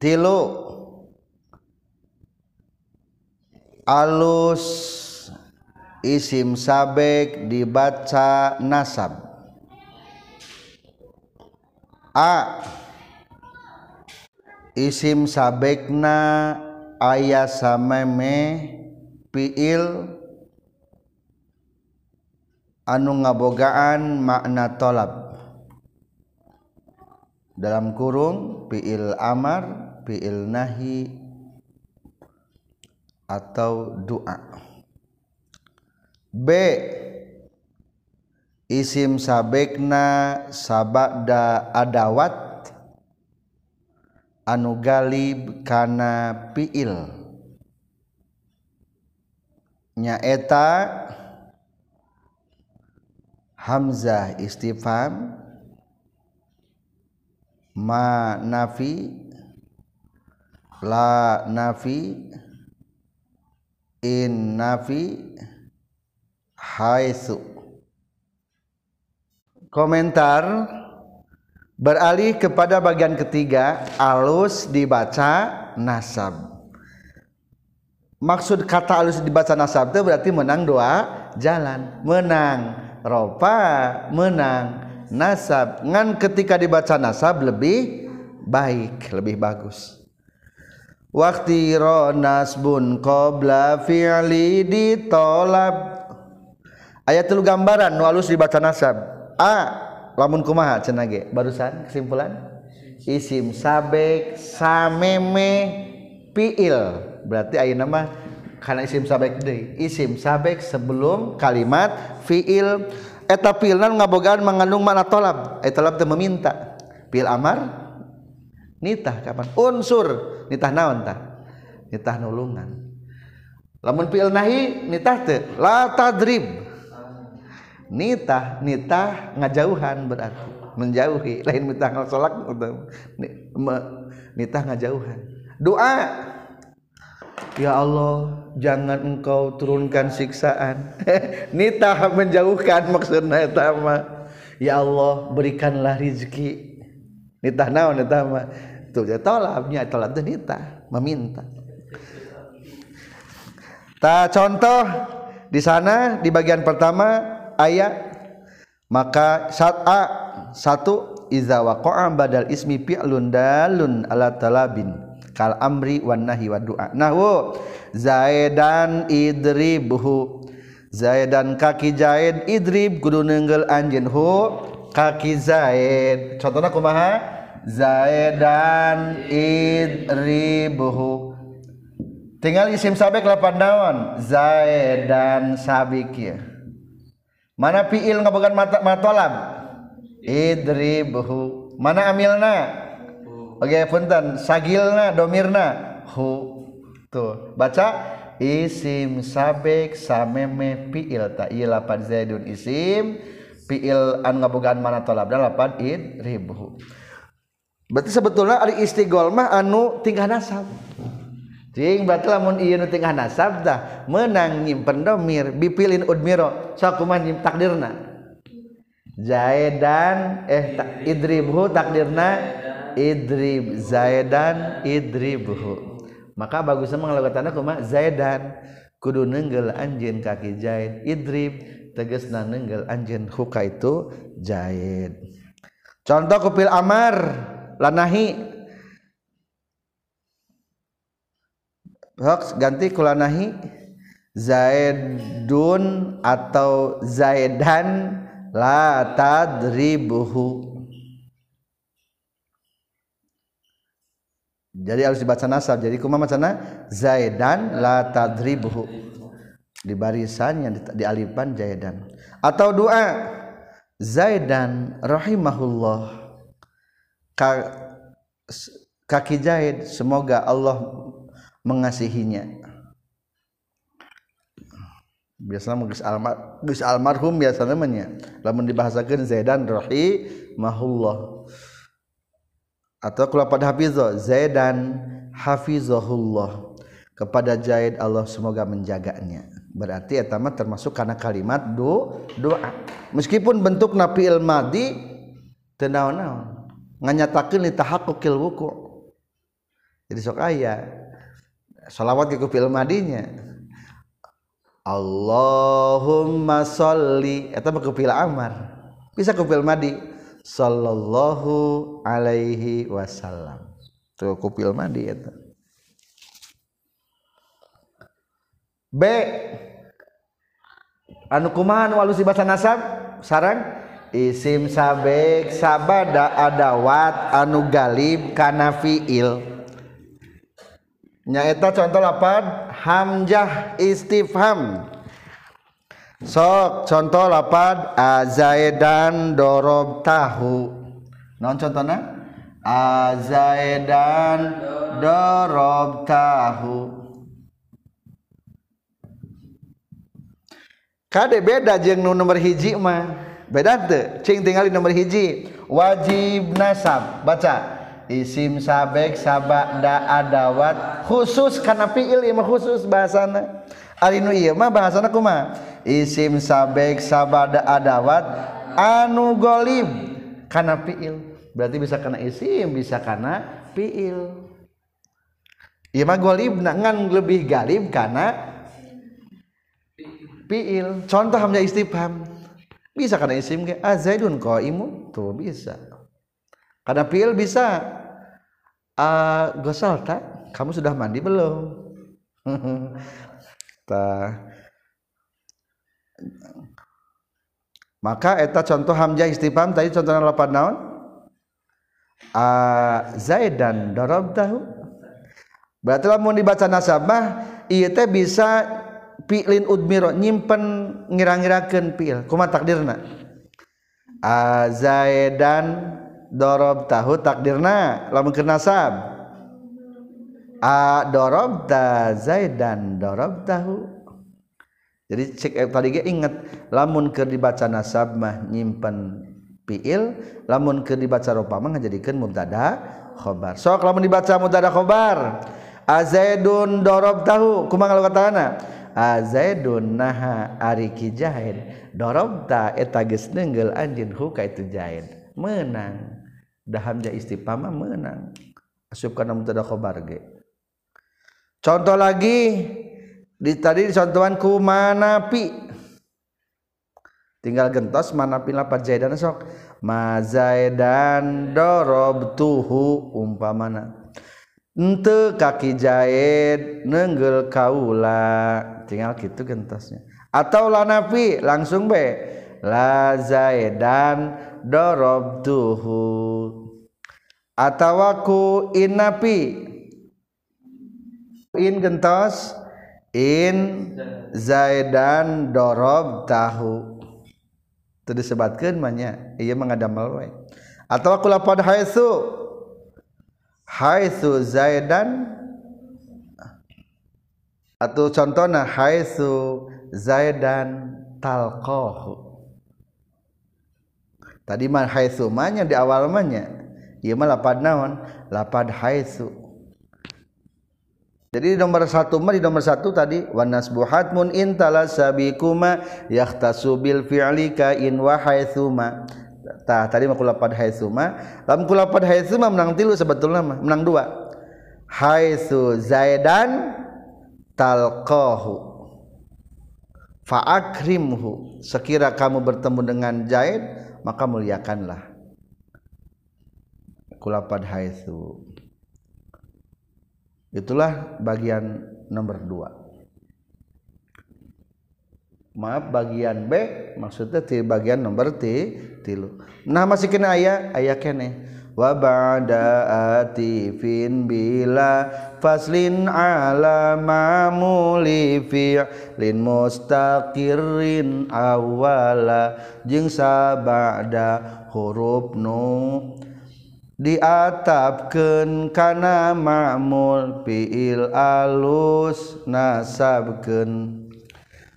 Tilu. Alus isim sabek dibaca nasab. A. isim sabekna ayah sameme fiil anu ngabogaan makna tolab. Dalam kurung fiil amar fiil nahi atau doa. B isim sabekna sabada adawat anu galib kana fiil nyaeta hamzah istifham ma nafi la nafi in nafi haitsu. Komentar beralih kepada bagian ketiga alus dibaca nasab. Maksud kata alus dibaca nasab itu berarti menang doa jalan. Menang ropa menang nasab. Ngan ketika dibaca nasab lebih baik lebih bagus. Waktiro nasbun qabla fi'li ditolab. Ayat telu gambaran alus dibaca nasab. A lamun kumaha cenah ge? Barusan kesimpulan? Isim sabek sameme fiil berarti ayeuna mah kana isim sabek deui. Isim sabek sebelum kalimat fiil. Eta fiilna ngabogaan mengandung makna tolab. Eta tolab teh meminta. Fiil amar nitah kapan? Unsur. Nitah naon tah? Nitah nulungan. Lamun fi'il nahi nitah teh la tadrib nitah nitah ngajauhan berarti. Menjauhi. Lain nitah ngasolak nitah ngajauhan. Doa. Ya Allah jangan engkau turunkan siksaan. Nitah menjauhkan maksudnya eta Ya Allah berikanlah rizki. Nitah naon mah? Tuh dia tolabnya tolab nita meminta. Ta contoh di sana di bagian pertama ayat maka saat a satu iza waqa'a badal ismi fi'lun dalun ala talabin kal amri wan nahi wa du'a. Nahwu zaidan idribhu. Zaidan kaki zaid idrib kudu nenggel anjeun hu kaki zaid. Contohna kumaha? Zaidan idribuhu tinggal isim sabek lapan daun zaidan sabik mana fiil ngabogan mata matolab idribhu mana amilna? Oke okay, punten. Sagilna domirna? Hu. Tuh. Baca? Isim sabek sameme fiil ta. Ieu lapan zaidun isim. Fiil an ngabogaan mana tolab da lapan idribhu berarti sebetulnya ari istigol mah anu tingkah nasab. Ting berarti lamun ieu nu tingkah nasab dah menang nyimpen domir bipilin udmiro sakuman nyim takdirna? Zaidan eh ta, idribhu takdirna? Idrib zaidan idribhu. Maka bagus sama ngalogatana kumaha? Zaidan kudu nenggel anjeun kaki zaid idrib. Tegasna nenggel anjeun huka itu zaid contoh kupil amar lanahi hoax ganti kulanahi. Zaidun atau zaidan la tadribuhu. Jadi harus dibaca nasab. Jadi kuma macana zaidan la tadribuhu. Di barisan yang di, di alipan zaidan. Atau doa zaidan rahimahullah. Kaki jahit semoga Allah mengasihinya. Biasanya mengis almar gus almarhum biasa namanya. Lamun dibahasakan Zaidan rohi mahullah atau kalau pada hafizah Zaidan hafizahullah. Kepada Zaid Allah semoga menjaganya. Berarti etama termasuk karena kalimat do doa. Meskipun bentuk napi ilmadi tenaon-naon nganyatakeun li tahaqqul wuku jadi sok aya salawat ke fil madinya Allahumma sholli. Eta mah kepil amar. Bisa kepil madi. Sallallahu alaihi wasallam. Tuh kepil madi eta. B. Anu kumaha anu alus dibaca nasab? Sarang isim sabek sabada adawat anu galib kana fiil nyaeta contoh lapad hamjah istifham. Sok contoh lapad azaidan dorob tahu non contohnya? Azaidan dorob tahu kade beda jeng nu nomor hiji mah. Beda tuh cing tinggal di nomor hiji. Wajib nasab. Baca. isim sabek sabak da adawat. Khusus karena fiil ieu mah khusus bahasana. Ari nu ieu mah bahasana kumaha isim sabek sabak da adawat anu golib karena fiil. Berarti bisa karena isim bisa karena fiil. Ieu mah golib ngan lebih galib karena fiil. Contoh hamzah istifham. Bisa karena isim ke? Ah, Azaidun qaimun. Tuh bisa. Karena fiil bisa. Uh, gosal tak? Kamu sudah mandi belum? Ta. Maka eta contoh hamzah istifham tadi contohnya lapan naon? Uh, zaidan darabtahu. Berarti lamun dibaca nasabah ieu teh bisa fi'lin udmiro nyimpen ngira-ngirakeun fi'il kumaha takdirna? Azaidan dorob tahu takdirna lamun ke nasab. A dorob ta zaidan dorob tahu jadi cek eh, tadi ge inget lamun ke dibaca nasab mah nyimpen fiil lamun ke dibaca rupa mah ngajadikeun mubtada khobar. Sok lamun dibaca mubtada khobar azaidun dorob tahu kumaha kalau katana azaidun naha ari kijahid dorob ta eta geus neungeul anjeun hu ka itu jahid. Menang dah hamzah istifham menang. Asupkan mubtada khabar ge contoh lagi di tadi contohan ku manapi. Tinggal gentos manapi lapat zaidan sok. Ma zaidan darabtuhu umpamana. Ente kaki jahit nenggel kaula. Tinggal gitu gentosnya. Atau lanapi langsung be. La zaidan darabtuhu. Atawaku inapi in gentos. In zaidan dorob tahu itu disebutkan banyak. Iya mengadamel we atau aku lapad haitsu. Haitsu zaidan. Atau contohnya haitsu zaidan talqahu tadi mah haitsu di awal mahnya ieu mah lapad naon? Lapad haitsu jadi nomor satu mah di nomor satu tadi wanasbuhat mun intala sabikuma yahtasu bil fi'li ka in wa haitsuma tah tadi mah kulapad haitsuma lam kulapad haitsuma menang tilu sebetulnya mah menang dua. Haitsu zaidan talqahu. Fa akrimhu. Sekira kamu bertemu dengan Zaid maka muliakanlah. Kulapad haitsu itulah bagian nomor dua. Maaf bagian B maksudnya di bagian nomor T tilu. Nah masih kena ayah ayah kene. wabada atifin bila faslin ala mamuli fi'lin mustaqirrin awala jeung sabada huruf nu diatapkeun kana ma'mul fi'il alus nasabkeun.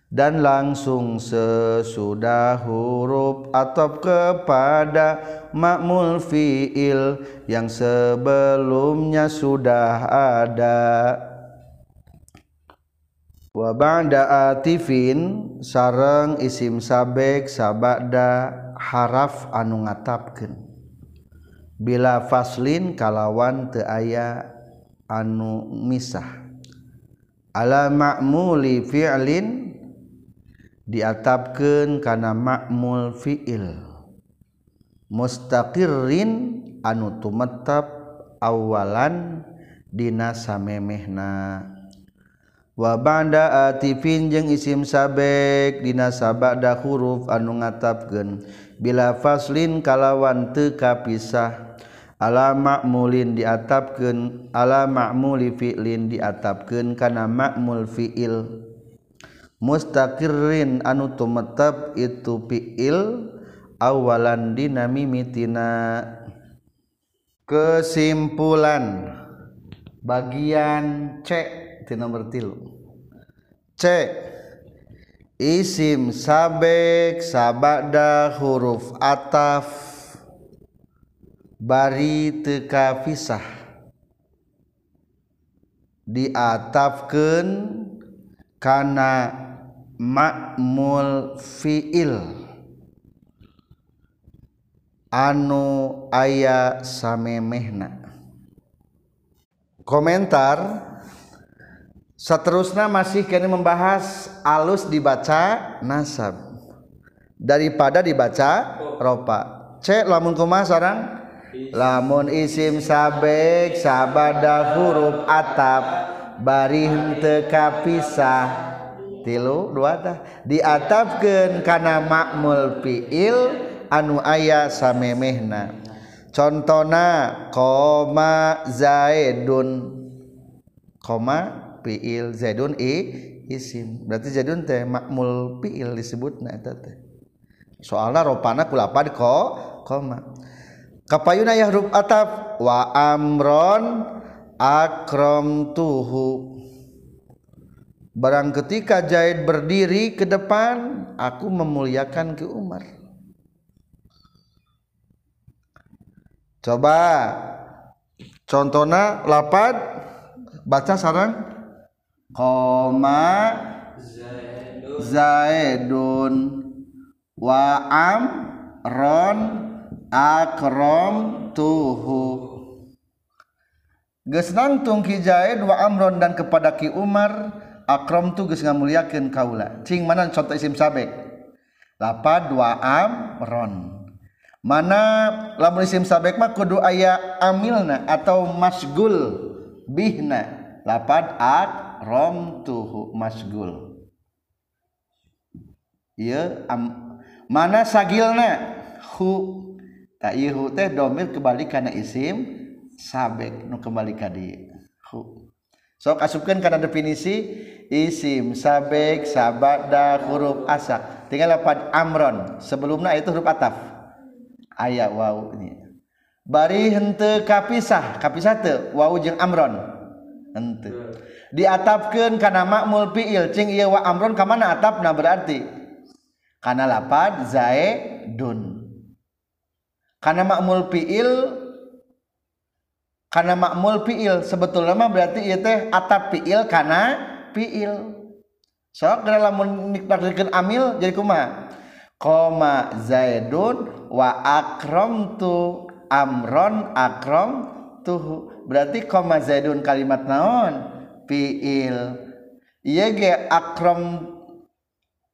Dan langsung sesudah huruf atau kepada makmul fiil yang sebelumnya sudah ada. Wabanda atifin sareng isim sabek sabada haraf anu ngatapkeun. Bila faslin kalawan teu aya anu misah. Ala ma'muli fi'lin diatapken kana makmul fiil. Mustaqirrin anu tumetap awalan dina samemehna. Wa ba'da atifin jeung isim sabek dina sabada huruf anu ngatapkeun. Bila faslin kalawan teu kapisah. Ala ma'mulin diatapkeun ala ma'muli fi'lin diatapkeun kana ma'mul fi'il. mustaqirin anu tumetep itu fiil awalan dinami mitina kesimpulan. Bagian C di nomor tilu. C. Isim sabek sabada huruf ataf. Bari teka fisah. Diatafkan karena makmul fiil. Anu aya samemehna. Komentar. Seterusnya masih kini membahas alus dibaca nasab. Daripada dibaca ropa. Cek lamun kumah seorang lamun isim sabek sabada huruf atap bari teka pisah tilu dua tah. Diatapkeun kana makmul fiil anu aya samemehna. Contona koma zaidun. Koma fiil zaidun i isim. Berarti zaidun teh makmul fiil disebutna eta teh. Soalna ropana kulapan ko koma. Kapayuna ya huruf ataf wa amron akram tuhu. Barang ketika Zaid berdiri ke depan aku memuliakan ke Umar. Coba contohnya lapad baca sarang. Koma zaidun. Wa amron akrom tuhu. Geus nangtung ki Zaid wa Amron dan kepada ki Umar akrom tu geus ngamuliakeun kaula. Cing mana contoh isim sabek lapad wa amron mana lamun isim sabek mah kudu aya amilna atau masgul bihna. Lapad at rom tuhu masgul. Iya am, mana sagilna? Hu. Tak iya hu teh domir kembali karena isim sabek nu kembali ka dieu hu. Sok asupkeun kana definisi isim sabek sabada huruf asak tinggal lapan amron. Sebelumnya itu huruf ataf. Ayat wau ini bari hente kapisah. Kapisah te wau jeng amron. Hente. Diatapkan karena makmul piil cing iya wa amron kamana atap nah berarti karena lapan zaidun karena makmul piil karena makmul piil sebetulnya mah berarti iya teh atap piil karena fiil. Sok so, lamun nikmatkeun amil jadi kumaha koma zaidun wa akramtu amron akram tuh berarti koma zaidun kalimat naon? Fiil. Iya ge akram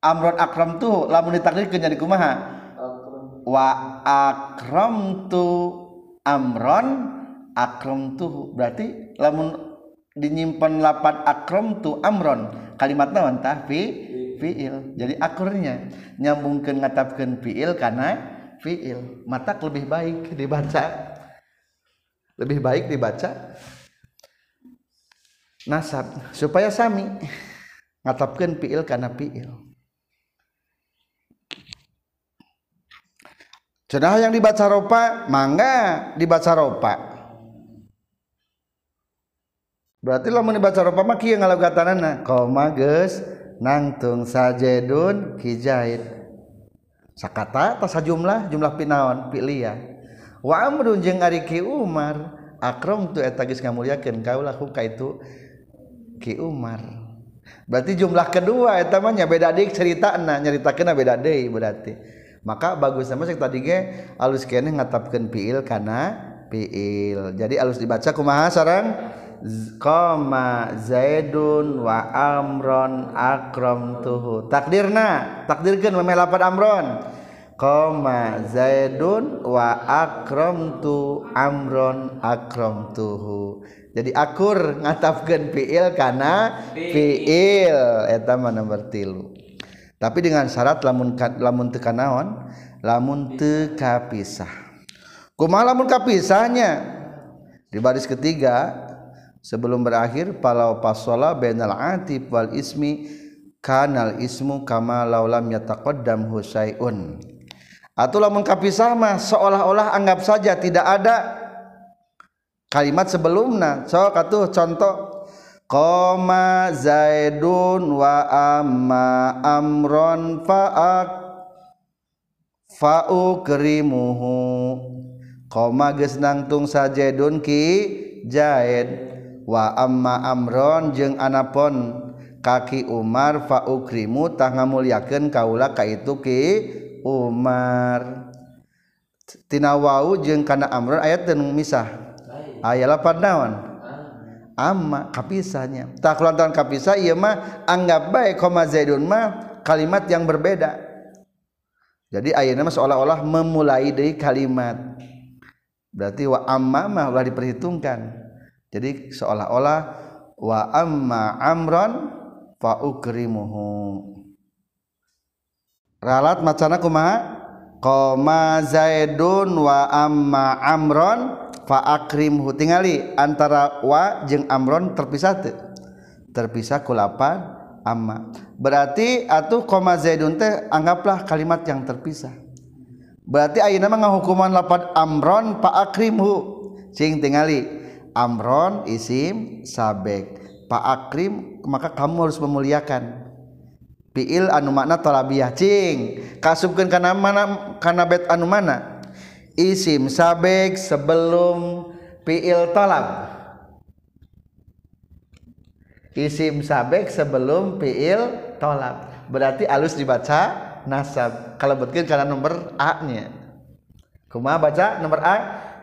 amron akram tuh lamun ditakdirkeun jadi kumaha? Wa akramtu amron akramtuhu. Berarti lamun dinyimpan lapat akramtu amron. Kalimat naon tah? Fi fiil. Jadi akurnya. Nyambungkeun ngatapkeun fiil karena fiil. Mata lebih baik dibaca. Lebih baik dibaca. Nasab. Supaya sami. Ngatapkeun fiil karena fiil. Cenah yang dibaca ropa? Mangga dibaca ropa berarti lamun dibaca ropa mah kieu ngalogatanana koma geus nangtung sajedun kijaid sakata tas jumlah jumlah pinaon pilia wa amrun jeung ari ki Umar akram tu eta geus ngamuliakeun kaulah ka itu ki Umar. Berarti jumlah kedua eta mah nya beda deui ceritana nyaritakeun beda deui berarti. Maka bagus sama sih tadi ge alus kene ngatapkeun fiil kana fiil jadi alus dibaca kumaha sarang koma zaidun wa amron akram tuhu. Takdirna takdirkan memeh lapan amron. Koma zaidun wa akram tu amron akram tuhu. Jadi akur ngatapkeun fiil kana fiil. Eta mana nomor tilu. Tapi dengan syarat lamun lamun teu kanaon lamun teu kapisah. Kumaha lamun kapisahnya? Di baris ketiga sebelum berakhir palau pasola bainal atif wal ismi kanal ismu kama laulam yataqaddam husaiun atau lamun kapisah mah seolah-olah anggap saja tidak ada kalimat sebelumnya. So atuh contoh. Koma Zaidun wa amma amron fa'ak fa'u kerimuhu Koma geus nangtung sajedun ki Zaid wa amma amron jeung anapon. Kaki Umar fa ukrimu tah ngamulyakeun kaula ka itu ki Umar. Tina wau jeung kana amron aya teu misah. Aya lapan naon? Amma kapisahnya. Tah kulantaran kapisah ieu mah anggap bae koma zaidun mah kalimat yang berbeda. Jadi ayeuna mah seolah-olah memulai dari kalimat. Berarti wa amma mah ulah diperhitungkan. Jadi seolah-olah wa amma amron fa ukrimuhu. Ralat macana kumaha koma zaidun wa amma amron faakrimhu tingali antara wa jeng amron terpisah te terpisah kulapan amma. Berarti atuh koma zaidun teh anggaplah kalimat yang terpisah. Berarti ayeuna mah ngahukuman lapan amron faakrimhu cing tingali amron isim sabek. Pak Akrim maka kamu harus memuliakan. Fiil anu makna talabiyah cing. Kasubkeun kana mana kana bet anu mana? Isim sabek sebelum fiil talab. Isim sabek sebelum fiil talab. Berarti alus dibaca nasab. Kalau betulkan karena nomor a nya kumaha baca? Nomor a?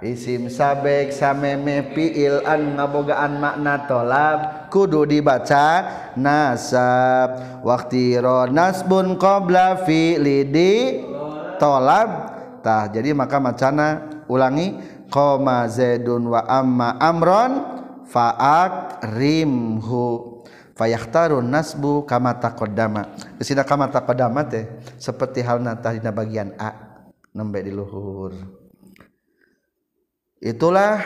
Isim sabek sameme fiil an ngabogaan makna tolab. Kudu dibaca nasab. Waktiro nasbun qabla fi'lidi tolab. Jadi maka macana ulangi. Koma zaidun wa amma amron faak rimhu fayahtarun nasbu kama taqaddama. Kesina kama taqaddama teh seperti halna tadina bagian a nembe di luhur itulah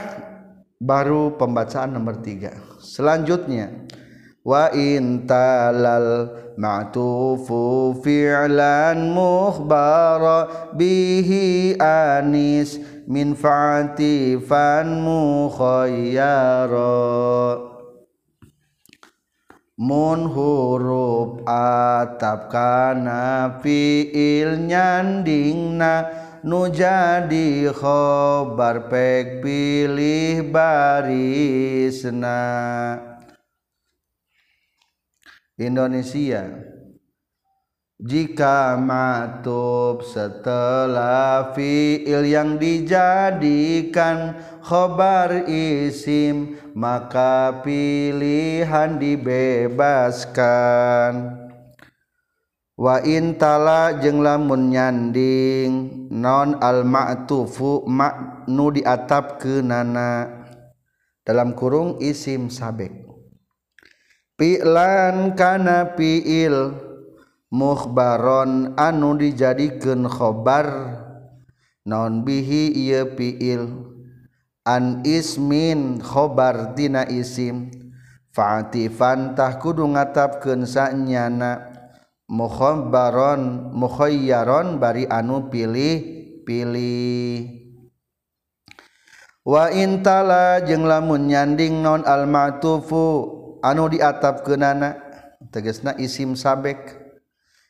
baru pembacaan nomor tiga. Selanjutnya wa intalal ma'tufu fi'lan mukhbara bihi anis min fa'atifan mukhayyara. Mun huruf atap kana fi'il nyandingna nu jadi khobar pek pilih barisna. Indonesia jika matub setelah fiil yang dijadikan khobar isim maka pilihan dibebaskan waintala jeng lamun nyanding non almaktufu maknu diatap ke nana dalam kurung isim sabek. Pilan kana piil mukhbaron anu dijadikan khobar. Non bihi ieu piil. An ismin khobar tina isim. Fa'atifan tah kudu ngatapkeun sanyana. mukhom baron mukhoyyaron bari anu pilih pilih. Wa intala jeung lamun nyanding non al ma'tufu anu diatap kenana tegesna isim sabek.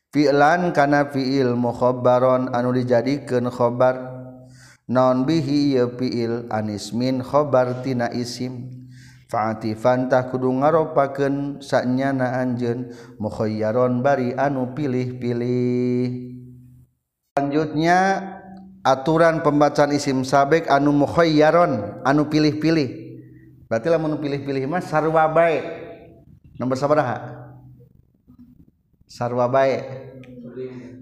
Fi'lan kana fi'il mukhabbaron anu dijadikeun khobar. Non bihi ya fi'il anismin khobar tina isim. Faatifantah kudu ngaropakeun sanyana anjeun mukhayyaron bari anu pilih-pilih. Selanjutnya aturan pembacaan isim sabek anu mukhayyaron anu pilih-pilih. Berarti lamun pilih-pilih mah sarua bae. Nomor sabaraha? Sarua bae.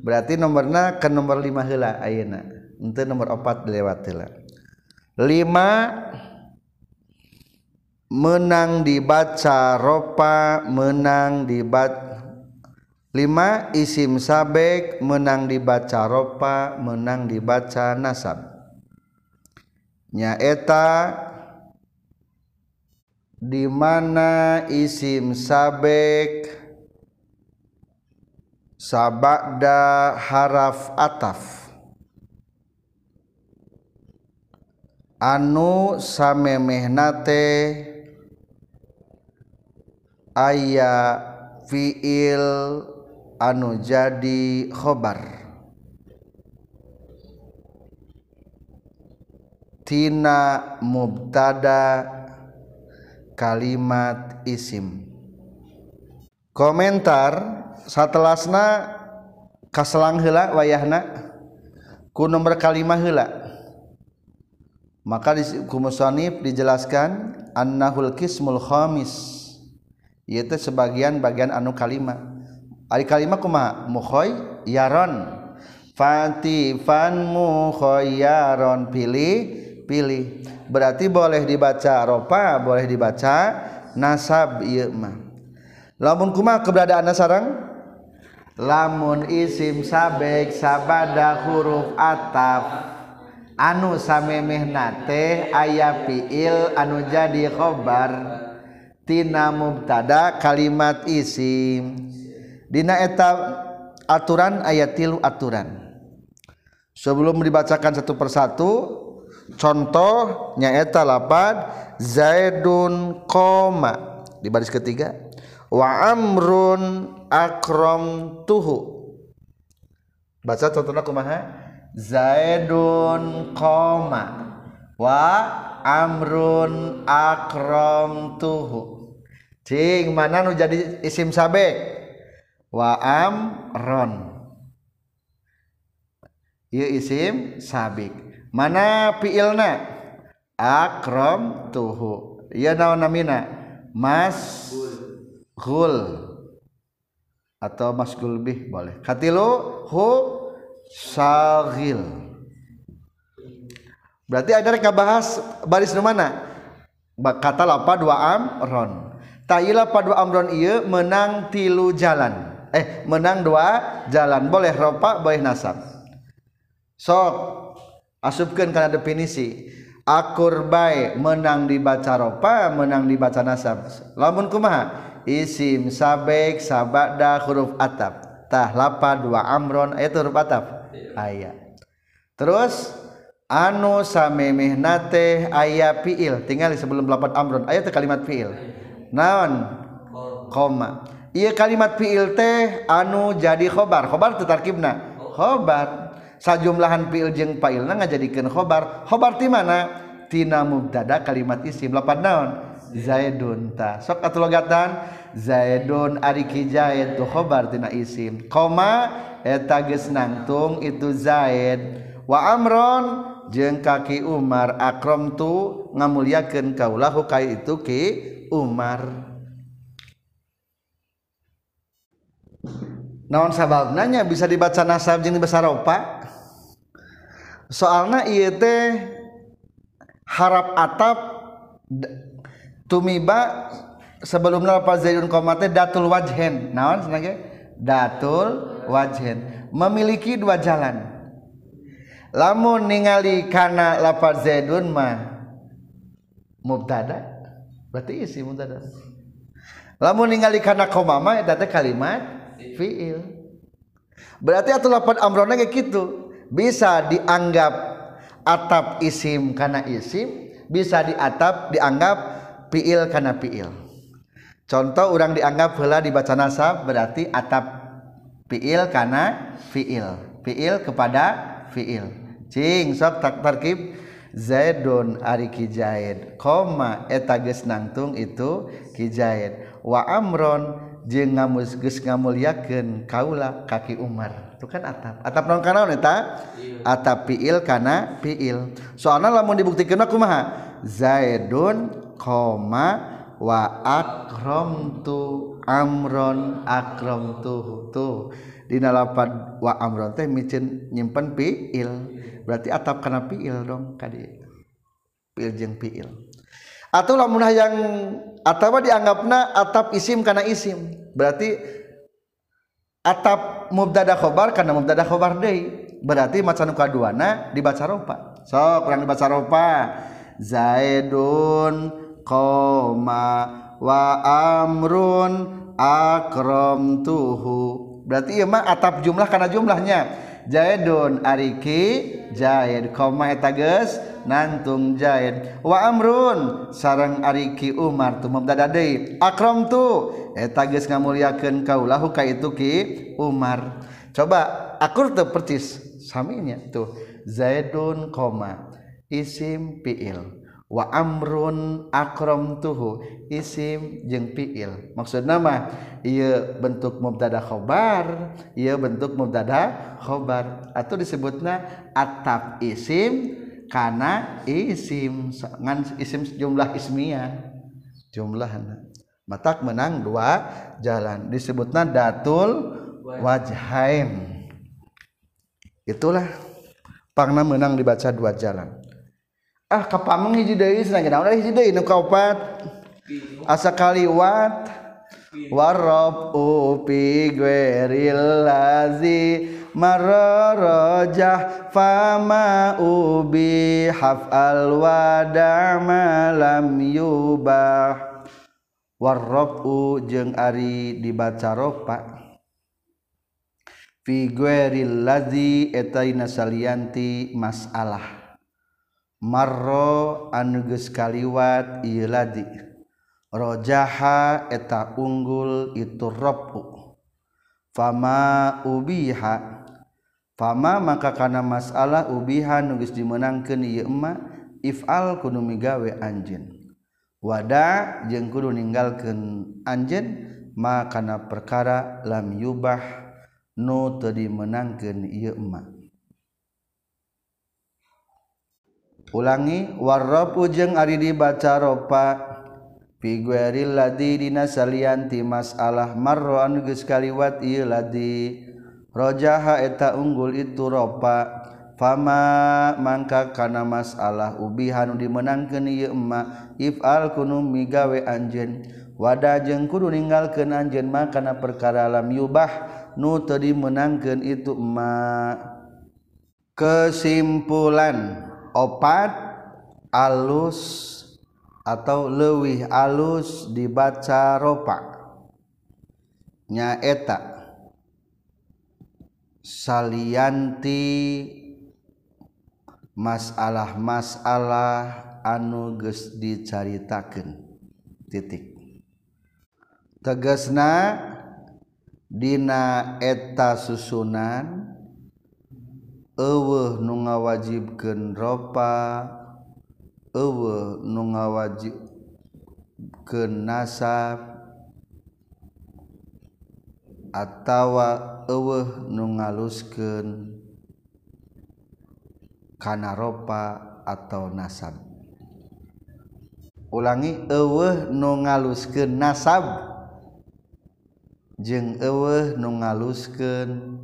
Berarti nomorna ke nomor 5 heula ayeuna. Henteu nomor 4 lewat heula. 5 menang dibaca ropa menang dibat 5 isim sabek menang dibaca ropa menang dibaca nasab. Nyaeta di mana isim sabek sabada haraf ataf. Anu samemehnate aya fiil anu jadi khobar. Tina mubtada kalimat isim. Komentar satelasna kaselang heula wayahna ku nomor kalimah heula. Maka di kumusonif dijelaskan annahul kismul khamis yaitu sebagian bagian anu kalima. Ari kalima kuma mukhoy yaron. Fatifan mukhoyaron pilih pilih. Berarti boleh dibaca ropa boleh dibaca nasab ieu mah. Lamun kuma keberadaan sarang lamun isim sabek sabada huruf ataf. Anu samemehna teh aya fiil anu jadi khobar. Tina mubtada kalimat isim Dina eta aturan ayat tilu aturan. Sebelum dibacakan satu persatu contoh nyaeta lapad zaidun koma di baris ketiga. Wa amrun akrom tuhu baca contohnya kumaha? Zaidun koma. Wa Amrun akrom tuhu. Cing mana nu jadi isim sabek wa amron. Ieu isim sabik mana fiilna? Akram tuhu. Ieu naon namina? Mas gul. Atau masgul bih boleh. Katilu hu sagil. Berarti ada reka bahas baris mana? Kata lapa dua amron Tayila pada amron iya menang tilu jalan. Eh menang dua jalan. Boleh ropa boleh nasab. Sok asupkan karena definisi. Akur baik menang dibaca ropa menang dibaca nasab. Lamun kumaha? Isim sabek sabada huruf atap. Tah lapa dua amron itu huruf atap? Ayat terus anu samemeh nate aya fiil. Tingali sebelum lapan amron. Ayat kalimat fiil. Naon? Koma iya kalimat fiil teh anu jadi khobar. Khobar teh tarkibna. Khobar. Sajumlahan fiil jeung failna ngajadikeun khobar. Khobar ti mana? Tina mubtada kalimat isim. Lapan naon? Zaidun ta. Sok atuh logatan? Zaidun ari ki zaid tu khobar tina isim. Koma eta geus nangtung itu zaid. Wa amron jeung kaki umar akrom tu ngamuliakeun kaulahu kai itu ki umar. Naon sabab nanya bisa dibaca nasab jeung besar opa soalna ieu teh harap atap tumiba sebelum lafaz zaidun koma teh datul wajhen. Naon senage datul wajhen. Memiliki dua jalan lamun ningali kana lafaz zaidun mah mubtada. Berarti isi mubtada. Lamun ningali kana koma mah eta kalimat fiil. Berarti atau lapan amrona kayak gitu bisa dianggap atap isim karena isim bisa di atap dianggap piil karena piil contoh orang dianggap hela dibaca nasab berarti atap piil karena fiil. Fiil kepada fiil cing sok tak tarkib Zaidun ari kijaid. Koma eta geus nangtung itu kijaid. Wa amron jeung ngamus geus ngamulyakeun kaula kaki Umar. Itu kan atap. Atap naon kana eta? Atap fiil kana fiil soalna lamun dibuktikeun kumaha? Zaidun koma wa akramtu amron akramtuhu tuh dina lapad wa amron teh micin nyimpen fiil berarti atap kana fiil dong kadi. Fiil jeung fiil atau lamun yang atau dianggapna atap isim kana isim. Berarti atap mubtada khobar kana mubtada khobar deui. Berarti macan kaduana dibaca ropa. Sok kurang dibaca ropa. Zaidun koma wa amrun akram tuhu berarti ieu mah atap jumlah karena jumlahnya. Zaidun ariki Zaid koma eta geus nantung Zaid wa amrun sareng ariki Umar tu mubtada deui akram tu eta geus ngamuliakeun kaulahu ka itu ki Umar. Coba akur teu percis saminya tuh Zaidun koma isim fiil. Wa amrun akram tuhu isim jeung fiil. Maksud nama iya bentuk mubtada khobar iya bentuk mubtada khobar. Atau disebutna atap isim kana isim. Ngan isim jumlah ismiyah jumlahna. Matak menang dua jalan. Disebutna datul wajhain. Itulah. Pangna menang dibaca dua jalan ah kapameng hiji deui senang naon hiji deui nu kaopat. Asa kaliwat. Warab upi gueril lazi mararajah fama ubi haf al wadama lam yubah warrabu jeung ari dibaca ropa. Fi gueril lazi eta salianti masalah. marro anuges kaliwat iladi rojaha eta unggul itu robu fama ubiha. Fama maka kana masalah ubiha nuges dimenangkeun ieu emma ifal kudu migawe anjeun. Wada jeung kudu ninggalkeun anjeun ma kana perkara lam yubah nu teu dimenangkeun ieu emma. ulangi warropu jeung ari dibaca ropa. Figueril ladi dina salian ti masalah marro anu geus kaliwat ieu ladi rojaha eta unggul itu ropa. Fama mangka kana masalah ubihan dimenangkeun ieu emma ifal kunu migawe anjeun. Wada jeung kudu ninggalkeun anjeun makana perkara lam yubah nu teu dimenangkeun itu emma. Kesimpulan. opat alus atau lewih alus dibaca ropa. Nyaeta. Salianti masalah-masalah anu geus dicaritakeun. Titik. Tegesna dina eta susunan eueuh nu ngawajibkeun ropa eueuh nu ngawajibkeun nasab atawa eueuh nu
ngaluskeun kana ropa atau nasab. Ulangi eueuh nu ngaluskeun nasab. Jeung eueuh nu
ngaluskeun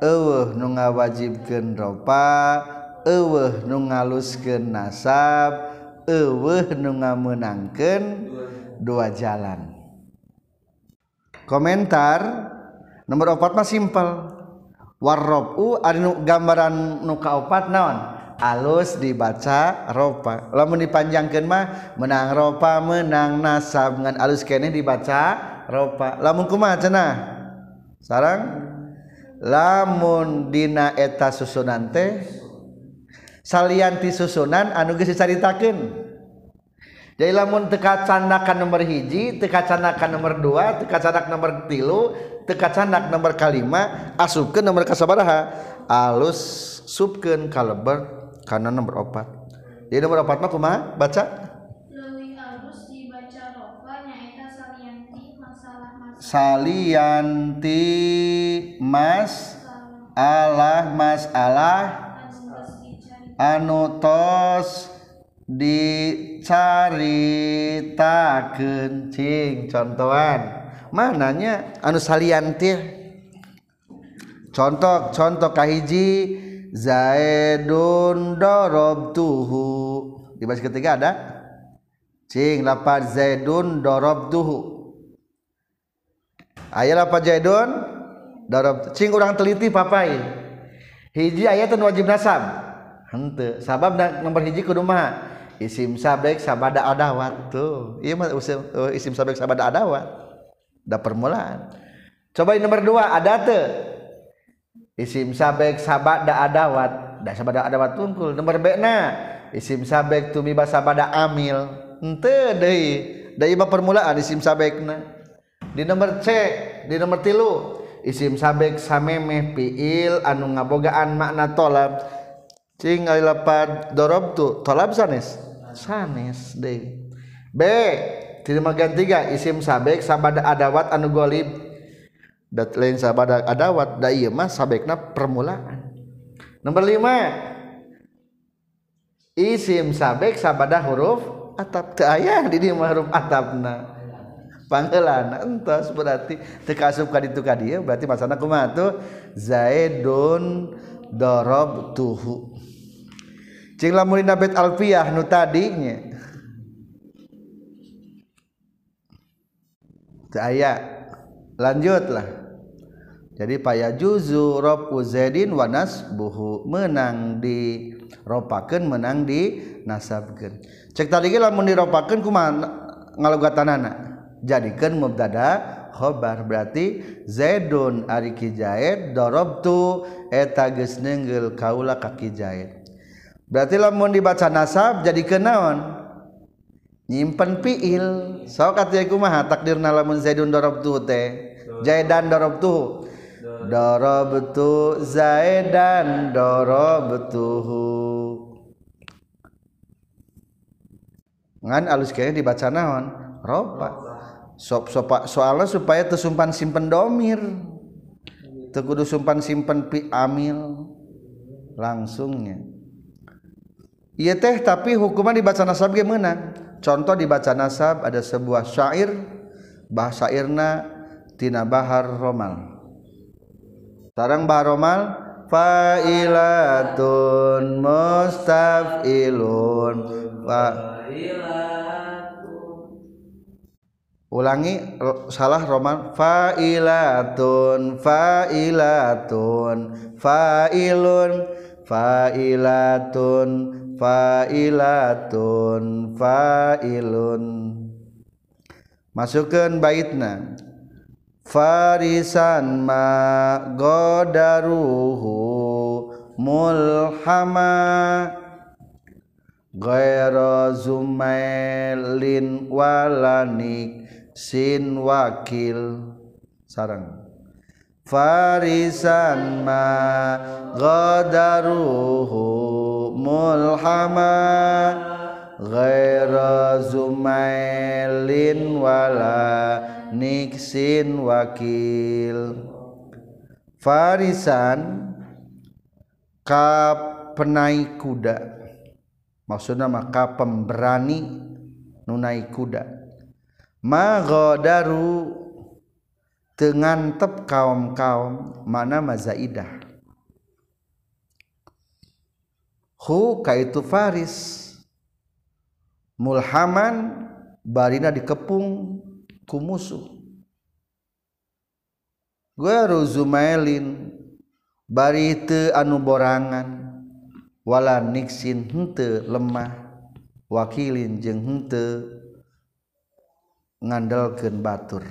eueuh nu ngawajibkeun ropa eueuh nu ngaluskeun nasab eueuh nu ngameunangkeun dua jalan. Komentar nomor opat mah simpel. Warrobu ada nu gambaran nu kaopat naon? Alus dibaca ropa. Lamun dipanjangkan mah menang ropa menang nasab. Ngan alus kene dibaca ropa. Lamun kumaha cenah? Sarang lamun dina eta susunan teh salianti susunan anu geus dicaritakeun. Jadi lamun teka candakan nomor hiji teka candakan nomor dua teka candak nomor tilu teka candak nomor kalima asupkan nomor kasabaraha alus subken kaleber karena nomor opat. Jadi nomor opat mah kumaha? Baca.
Salianti
mas alah masalah
anu geus dicari
anu tos dicaritakeun cing contohan. Mananya anu salianti? Contoh contoh kahiji zaidun darabtuhu di baris ketiga ada? Cing lapar zaidun darabtuhu aya ayalah pajaidun darab cing urang teliti papai. Hiji aya teu wajib nasab. Henteu sabab nomor hiji kudu mah isim sabek sabada adawat tuh. Iya mah isim, uh, isim sabek sabada adawat. Da permulaan. Coba yang nomor dua ada teu isim sabek sabada adawat. Da sabada adawat tungkul. Nomor b na. Isim sabek tumiba sabada amil. Henteu deui. Da ieu permulaan isim sabekna di nomor C di nomor tilu. Isim sabek samemeh piil anu ngabogaan makna tolab. Cing lapad dorob tu tolab sanes? Sanes deh. B di nomor tiga isim sabek sabada adawat anu golib. Dat lain sabada adawat da iya mah sabekna permulaan. Nomor lima isim sabek sabada huruf atap. Teu aya di dieu huruf atapna. Panggilan. Entos berarti teu kaasup ka ditu ka dieu berarti masana kumaha tuh? Zaidun darabtuhu cing lamun dina bait alfiyah nu tadinya. Teu aya. Lanjutlah. Jadi paya juzu rob zaidin wa nasbuhu. Menang di ropakeun menang di nasabkeun cek tadi lamun diropakeun kumaha ngalogatanana jadikeun mubtada khobar. Berarti zaidun ari ki zaid darabtu eta geus neungeul kaula ka ki zaid berarti lamun dibaca nasab jadikeun naon? Nyimpen fiil. Sok atuh kumaha? Takdirna lamun zaidun darabtu teh. Zaidan darabtu darabtu zaidan darabtuhu ngan alus kayaknya dibaca naon? Ropa sop sopa soalnya supaya tersumpan simpen domir. Tekudu sumpan simpen pi amil langsungnya. Iya teh tapi hukuman dibaca nasab meunang contoh dibaca nasab ada sebuah syair. Bahasa irna tina bahar romal. Sarang bahar romal fa'ilatun mustafilun. Fa ulangi salah roman fa'ilatun fa'ilatun fa'ilun fa'ilatun fa'ilatun fa'ilun. Masukkan baitna. Farisan ma godaruhu mulhama Gaira zumailin walanik sin wakil. Sarang. Farisan ma gadaruhu mulhama Gaira zumailin wala niksin wakil. Farisan ka penai kuda. Maksudnya maka pemberani nunai kuda magodaru tengantep kaum-kaum mana mazaidah. Hu kaitu faris. Mulhaman barina dikepung ku musuh. Gueru Zumailin bari teu anu borangan wala niksin henteu lemah wakilin jeung henteu ngandalkeun batur.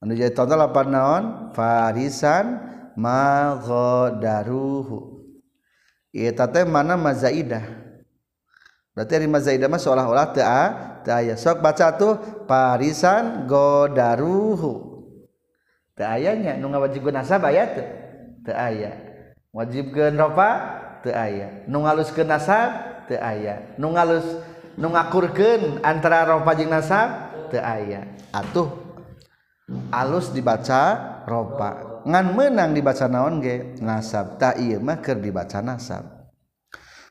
Anu jadi contoh lapan naon? Farisan maghdaruhu eta teh mana mazaidah? Berarti ari mazaidah mah seolah-olah teu teu aya. Sok baca tuh farisan godaruhu. Teu aya nya nu ngawajibkeun nasab aya teu teu aya. Wajibkeun rofa teu aya. Nu ngaluskeun nasab teu aya. Nu ngalus nu ngakurkeun antara rofa jeung nasab teu aya. Atuh alus dibaca rofa ngan menang dibaca naon ge? Nasab. Ta ieu mah keur dibaca nasab.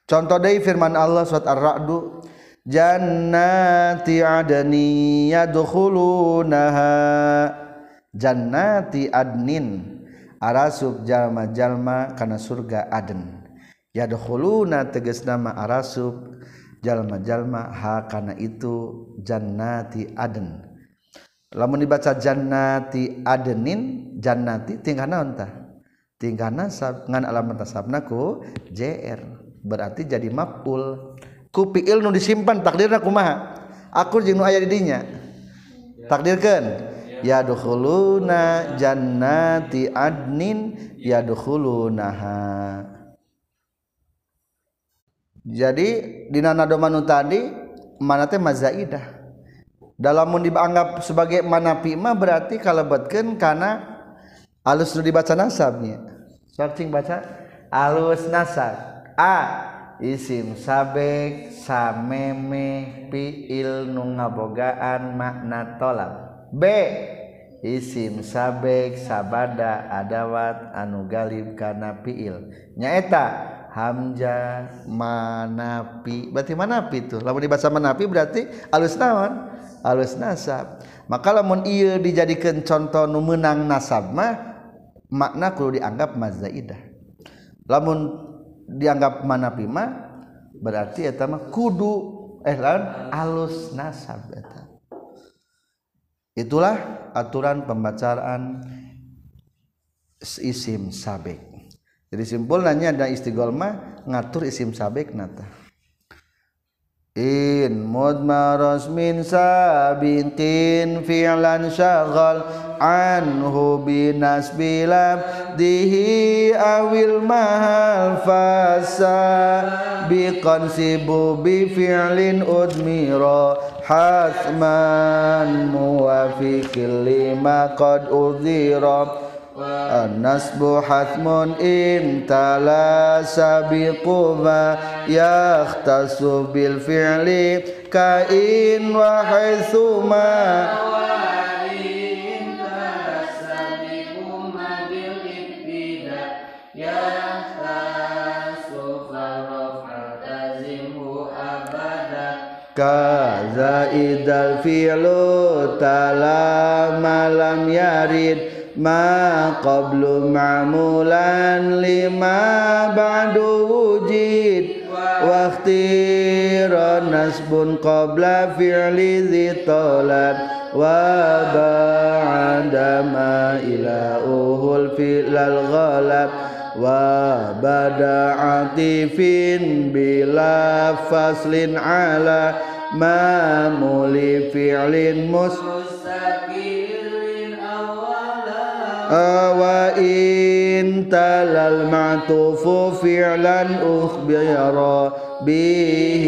Contoh deui firman Allah surat ar-ra'du jannati adni yadkhulunaha. Jannati adnin arasub jalma-jalma kana surga aden. Yadkhuluna tegas nama arasub jalma-jalma ha kana itu jannati aden. Lamun dibaca jannati adenin jannati tingkah naon tah? Tingkah nasab ngan alamat nasabna ku jr berarti jadi maf'ul. Ku fi'il nu disimpan takdirna kumaha aku jeung nu aya di dinya. Takdirkeun? Ya dukhuluna jannati adnin ya dukhulunaha jadi di nadomanu tadi mana teh mazaidah. Dalam dianggap sebagai mana pima berarti kalebetkeun karena alus nu dibaca nasabnya searching baca? Alus nasab. A isim sabek sameme fiil nu ngabogaan makna tolak. B isim sabek sabada adawat anu galib kana fiil. Nyaeta Hamzah manapi. Berarti manapi itu lamun dibaca manapi berarti alus naon? Alus nasab. Maka lamun iya dijadikan contoh nu menang nasab mah makna kudu dianggap mazaidah lamun dianggap manapi mah berarti eta mah kudu eh lawan alus nasab eta. Itulah aturan pembacaan isim sabek jadi simpulnya ada istigol mah ngatur isim sabek nata. In mudmaros min sabitin fi'lan syaghal anhu binas bilam dihi awil mahal fasa biqan sibu bi fi'lin udmira hasman muwafiqil lima qad udhira An-nasbu hatmun in tala sabiqu ma yakhtasu bil fi'li ka in wa haitsu ma Kaza idal ma qablu ma'mulan lima ba'du wujid wa ikhtiran nasbun qabla fi'li dhi talab wa ba'da ma ila uhul fi'lal ghalab wa bada atifin bila faslin ala ma muli fi'lin mus وإن تلا المعطوف فعلا أخبر به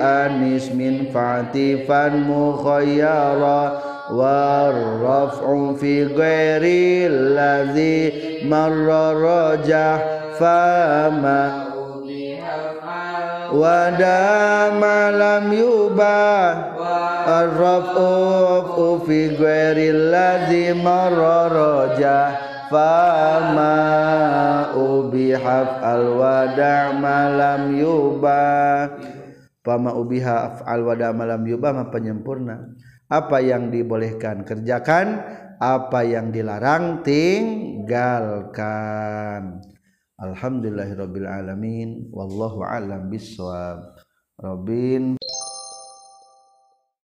عن اسم فاعتفا مخيرا والرفع في غير الذي مر رجح فما wada malam yubah. Arrafu fi ghairil ladzi mararaja fama ubihaf alwada malam yubah. Fama ubiha al wada malam yubah mah penyempurna. Apa yang dibolehkan kerjakan apa yang dilarang tinggalkan Alhamdulillahirabbil alamin. Wallahu alam bisawab Robin.